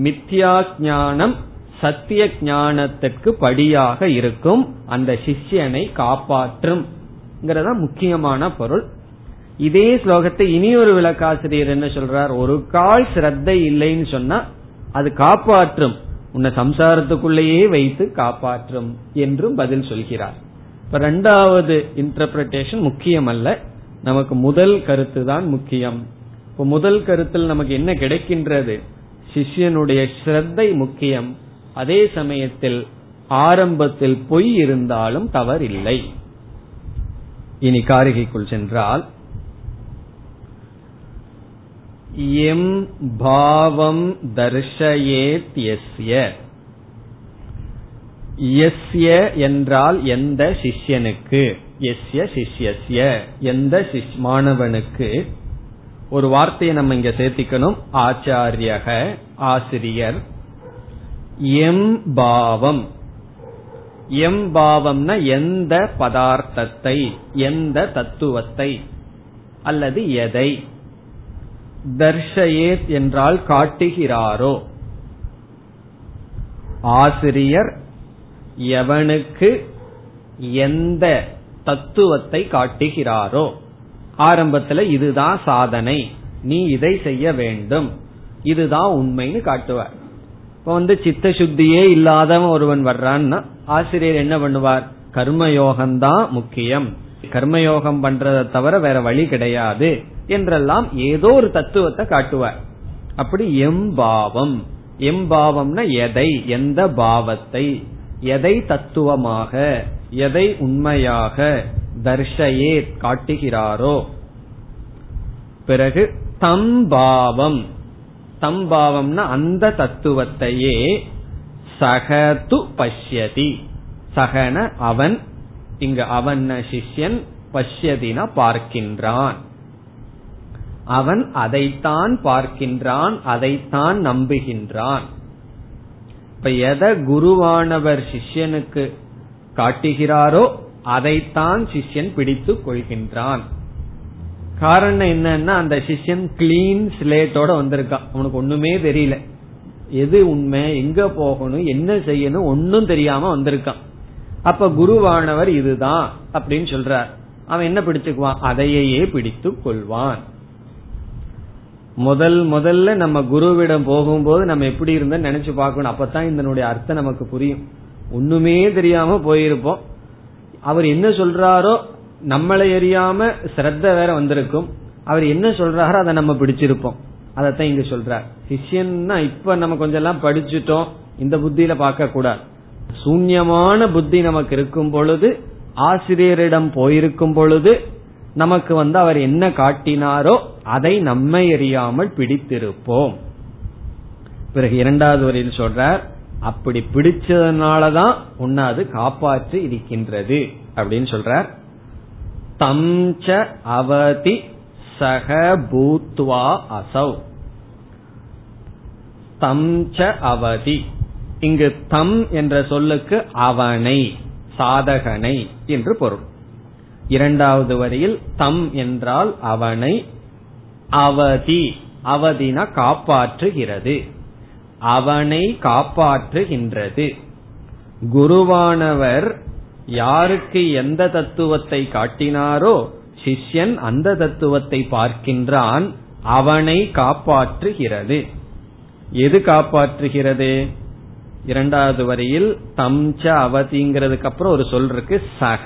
மித்யா ஞானம் சத்திய ஞானத்திற்கு படியாக இருக்கும் அந்த சிஷ்யனை காப்பாற்றும் முக்கியமான பொருள். இதே ஸ்லோகத்தை இனி ஒரு விளக்காசிரியர் என்ன சொல்றார்? ஒரு கால் சிரத்தை இல்லைன்னு சொன்னா அது காப்பாற்றும். உன்னை சம்சாரத்துக்குள்ளேயே வைத்து காப்பாற்றும் என்றும் பதில் சொல்கிறார். இப்ப ரெண்டாவது இன்டர்பிரேஷன் முக்கியம் அல்ல நமக்கு முதல் கருத்து தான் முக்கியம். இப்ப முதல் கருத்தில் நமக்கு என்ன கிடைக்கின்றது? சிஷ்யனுடைய ஸ்ரத்தை முக்கியம். அதே சமயத்தில் ஆரம்பத்தில் பொய் இருந்தாலும் தவறில்லை. இனி காரிகைக்குள் சென்றால் எம் பாவம் தர்ஷயேத் எஸ்ய எஸ்ய என்றால் எந்த சிஷ்யனுக்கு? எஸ்ய சிஷ்யஸ்ய. எந்த மாணவனுக்கு? ஒரு வார்த்தையை நம்ம இங்க சேர்த்திக்கணும். ஆச்சாரியக ஆசிரியர். எம் பாவம். எம் பாவம்னா எந்த பதார்த்தத்தை எந்த தத்துவத்தை அல்லது எதை? தர்ஷயேத் என்றால் காட்டுகிறாரோ? ஆசிரியர் எவனுக்கு எந்த தத்துவத்தை காட்டுகிறாரோ? ஆரம்பத்துல இதுதான் சாதனை. நீ இதை செய்ய வேண்டும். இதுதான் உண்மைன்னு காட்டுவார். இப்ப வந்து சித்த சுத்தியே இல்லாதவன் ஒருவன் வர்றான்னா ஆசிரியர் என்ன பண்ணுவார்? கர்மயோகம்தான் முக்கியம். கர்மயோகம் பண்றதை தவிர வேற வழி கிடையாது. என்றெல்லாம் ஏதோ ஒரு தத்துவத்தை காட்டுவார். அப்படி எம்பாவம். எம்பாவம்னா எதை? எந்த பாவத்தை? எதை தத்துவமாக? எதை உண்மையாக? தர்ஷயே காட்டுகிறாரோ? பிறகு தம்பாவம். தம்பாவம்னா அந்த தத்துவத்தையே சகது பஷ்யதி. சகன அவன் இங்கு அவன் சிஷ்யன் பஷ்யதினா பார்க்கின்றான். அவன் அதைத்தான் பார்க்கின்றான் அதைத்தான் நம்புகின்றான். இப்ப எதை குருவானவர் சிஷ்யனுக்கு காட்டுகிறாரோ அதைத்தான் சிஷ்யன் பிடித்து கொள்கின்றான். காரணம் என்னன்னா அந்த சிஷ்யன் கிளீன் ஸ்லேட்டோட வந்திருக்கான். அவனுக்கு ஒண்ணுமே தெரியல. எது உண்மை எங்க போகணும் என்ன செய்யணும் ஒன்னும் தெரியாம வந்திருக்கான். அப்ப குருவானவர் இதுதான் அப்படின்னு சொல்றார். அவன் என்ன பிடிச்சுக்குவான்? அதையே பிடித்து கொள்வான். முதல் முதல்ல நம்ம குருவிடம் போகும்போது நம்ம எப்படி இருந்த நினைச்சு பார்க்கணும். அப்பதான் இதனுடைய அர்த்தம் நமக்கு புரியும். ஒண்ணுமே தெரியாம போயிருப்போம். அவர் என்ன சொல்றாரோ நம்மளை எரியாம சிரத்த வேற வந்திருக்கும். அவர் என்ன சொல்றாரோ அதை நம்ம பிடிச்சிருப்போம். அதத்தான் இங்க சொல்றார். சிஷியன்னா இப்ப நம்ம கொஞ்சம் எல்லாம் படிச்சுட்டோம். இந்த புத்தியில பார்க்க கூடாது சூன்யமான புத்தி நமக்கு இருக்கும் பொழுது ஆசிரியரிடம் போயிருக்கும் பொழுது நமக்கு வந்து அவர் என்ன காட்டினாரோ அதை நம்மை எறியாமல் பிடித்திருப்போம். பிறகு இரண்டாவது வரையில் சொல்றார் அப்படி பிடிச்சதுனாலதான் உன்னை அது காப்பாற்றி இருக்கின்றது அப்படின்னு சொல்றார். தம்ச அவதி சக பூத்வா அசௌ. தம்ச அவதி. இங்கு தம் என்ற சொல்லுக்கு அவனை சாதகனை என்று பொருள். இரண்டாவது வரியில் தம் என்றால் அவனை அவதி அவதினா காப்பாற்றுகிறது. அவனை காப்பாற்றுகின்றது. குருவானவர் யாருக்கு எந்த தத்துவத்தை காட்டினாரோ சிஷ்யன் அந்த தத்துவத்தை பார்க்கின்றான் அவனை காப்பாற்றுகிறது. எது காப்பாற்றுகிறது? இரண்டாவது வரியில் தம்ச அவதிங்கிறதுக்கு அப்புறம் ஒரு சொல் இருக்கு சக.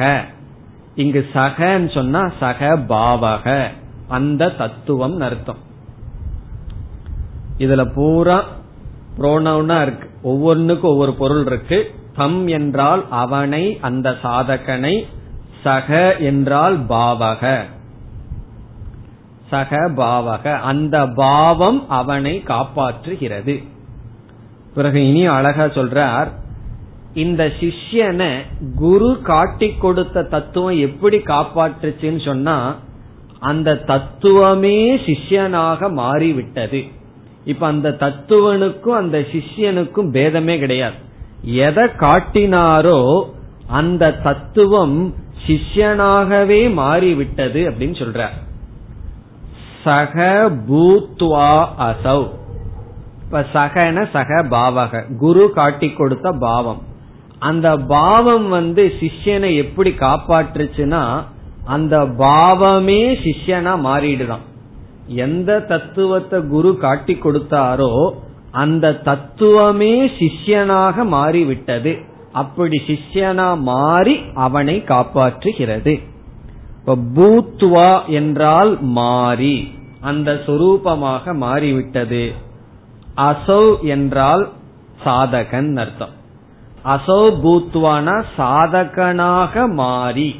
இங்கு சகன்னு சொன்னா சக பாவக. அந்த தத்துவம் அர்த்தம். இதுல பூரா புரோனவுனா இருக்கு. ஒவ்வொன்றுக்கும் ஒவ்வொரு பொருள் இருக்கு. தம் என்றால் அவனை அந்த சாதகனை சக என்றால் பாவக. சக பாவக. அந்த பாவம் அவனை காப்பாற்றுகிறது. பிறகு இனி அழகா சொல்றார் இந்த சிஷ்யனை குரு காட்டி கொடுத்த தத்துவம் எப்படி காப்பாற்றுச்சுன்னு சொன்னா அந்த தத்துவமே சிஷ்யனாக மாறிவிட்டது. இப்ப அந்த தத்துவனுக்கும் அந்த சிஷ்யனுக்கும் பேதமே கிடையாது. எதை காட்டினாரோ அந்த தத்துவம் சிஷ்யனாகவே மாறிவிட்டது அப்படின்னு சொல்றார். சக பூத்வா அசௌ. இப்ப சகன சக பாவக. குரு காட்டி கொடுத்த பாவம். அந்த பாவம் வந்து சிஷ்யனை எப்படி காப்பாற்றுச்சுன்னா அந்த பாவமே சிஷ்யனா மாறிடுதான். எந்த தத்துவத்தை குரு காட்டி கொடுத்தாரோ அந்த தத்துவமே சிஷ்யனாக மாறிவிட்டது. அப்படி சிஷ்யனா மாறி அவனை காப்பாற்றுகிறது. இப்ப பூத்வா என்றால் மாறி அந்த சொரூபமாக மாறிவிட்டது. அசௌ என்றால் சாதகன் அர்த்தம். அசோ பூத்வானா சாதகனாக மாறி.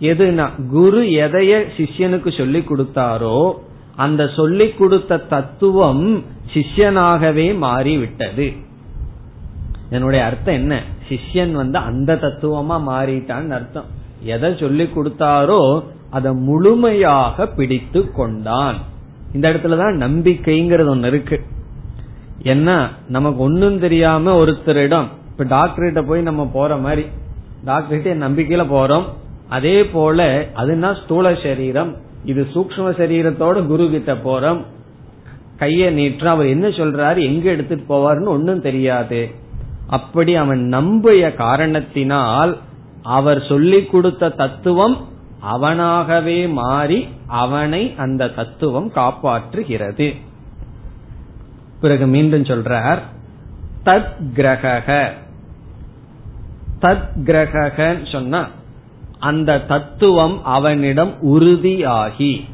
எதுனா குரு எதைய சிஷ்யனுக்கு சொல்லி கொடுத்தாரோ அந்த சொல்லிக் கொடுத்த தத்துவம் சிஷ்யனாகவே மாறிவிட்டது. என்னுடைய அர்த்தம் என்ன? சிஷ்யன் வந்து அந்த தத்துவமா மாறிட்டான்னு அர்த்தம். எதை சொல்லி கொடுத்தாரோ அதை முழுமையாக பிடித்து கொண்டான். இந்த இடத்துலதான் நம்பிக்கைங்கிறது ஒன்னு இருக்கு. என்ன? நமக்கு ஒன்னும் தெரியாம ஒருத்தரிடம் இப்ப டாக்டர்கிட்ட போய் நம்ம போற மாதிரி டாக்டர்கிட்ட நம்பிக்கையில போறோம். அதே போல அதுனா ஸ்தூல சரீரம். இது சூக்ம சரீரத்தோட குரு கிட்ட போறோம். கைய நீற்ற அவர் என்ன சொல்றாரு? எங்க எடுத்துட்டு போவார்னு ஒன்னும் தெரியாது. அப்படி அவன் நம்பிய காரணத்தினால் அவர் சொல்லி கொடுத்த தத்துவம் அவனாகவே மாறி அவனை அந்த தத்துவம் காப்பாற்றுகிறது. பிறகு மீண்டும் சொல்றார் தத் கிரக தத் கிரகன்னு சொன்னா அந்த தத்துவம் அவனிடம் உறுதியாகி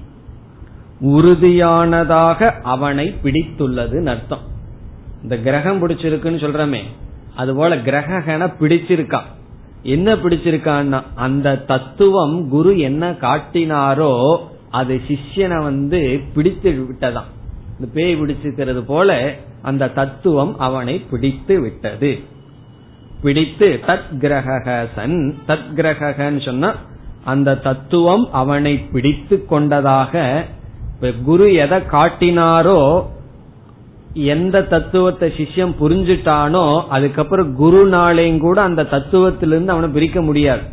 உறுதியானதாக அவனை பிடித்துள்ளது அர்த்தம். இந்த கிரகம் பிடிச்சிருக்குன்னு சொல்றமே அதுபோல கிரகன பிடிச்சிருக்கான் என்ன பிடிச்சிருக்கான்னா அந்த தத்துவம் குரு என்ன காட்டினாரோ அது சிஷ்யனை வந்து பிடித்து விட்டதாம். இந்த பேய் பிடிச்சிருக்கிறது போல அந்த தத்துவம் அவனை பிடித்து விட்டது. பிடித்து தத் கிரகசன் தத் கிரகன்னு சொன்னா அந்த தத்துவம் அவனை பிடித்து கொண்டதாக குரு எதை காட்டினாரோ எந்த தத்துவத்தை சிஷ்யம் புரிஞ்சுட்டானோ அதுக்கப்புறம் குரு நாளையும் கூட அந்த தத்துவத்திலிருந்து அவனை பிரிக்க முடியாது.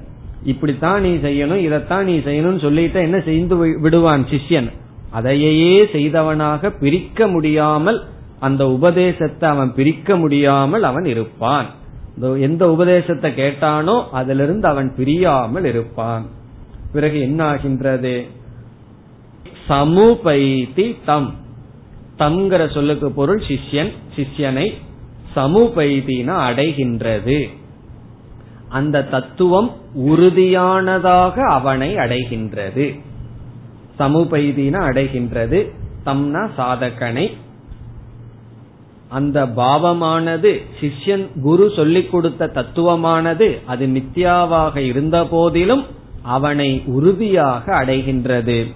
இப்படித்தான் நீ செய்யணும் இதைத்தான் நீ செய்யணும்னு சொல்லிட்டு என்ன செய்து விடுவான் சிஷ்யன்? அதையே செய்தவனாக பிரிக்க முடியாமல் அந்த உபதேசத்தை அவன் பிரிக்க முடியாமல் அவன் இருப்பான். எந்த உபதேசத்தை கேட்டானோ அதிலிருந்து அவன் பிரியாமல் இருப்பான். பிறகு என்ன ஆகின்றது சமுபைதி தம். தம்ங்கிற சொல்லுக்கு பொருள் சிஷ்யன் சிஷ்யனை சமுபைதின அடைகின்றது. அந்த தத்துவம் உறுதியானதாக அவனை அடைகின்றது. சமுபைதின அடைகின்றது. தம்னா சாதகனை அந்த பாவமானது சிஷ்யன் குரு சொல்லிக் கொடுத்த தத்துவமானது அது மித்யாவாக இருந்த போதிலும் அவனை உறுதியாக அடைகின்றது.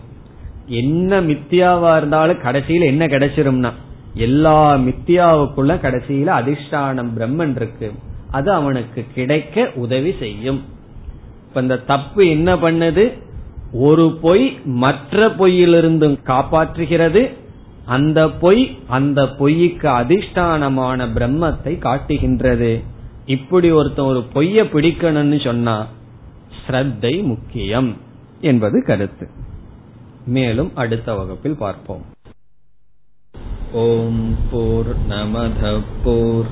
என்ன மித்தியாவா இருந்தாலும் கடைசியில என்ன கிடைச்சிரும்னா எல்லா மித்தியாவுக்குள்ள கடைசியில அதிஷ்டானம் பிரம்மன் இருக்கு. அது அவனுக்கு கிடைக்க உதவி செய்யும். இப்ப இந்த தப்பு என்ன பண்ணுது? ஒரு பொய் மற்ற பொய்யிலிருந்தும் காப்பாற்றுகிறது. அந்த பொய் அந்த பொய்க்கு அதிஷ்டானமான பிரம்மத்தை காட்டுகின்றது. இப்படி ஒருத்தன் ஒரு பொய்ய பிடிக்கணும்னு சொன்னா ஸ்ரத்தை முக்கியம் என்பது கருத்து. மேலும் அடுத்த வகுப்பில் பார்ப்போம். ஓம் போர் நமத போர்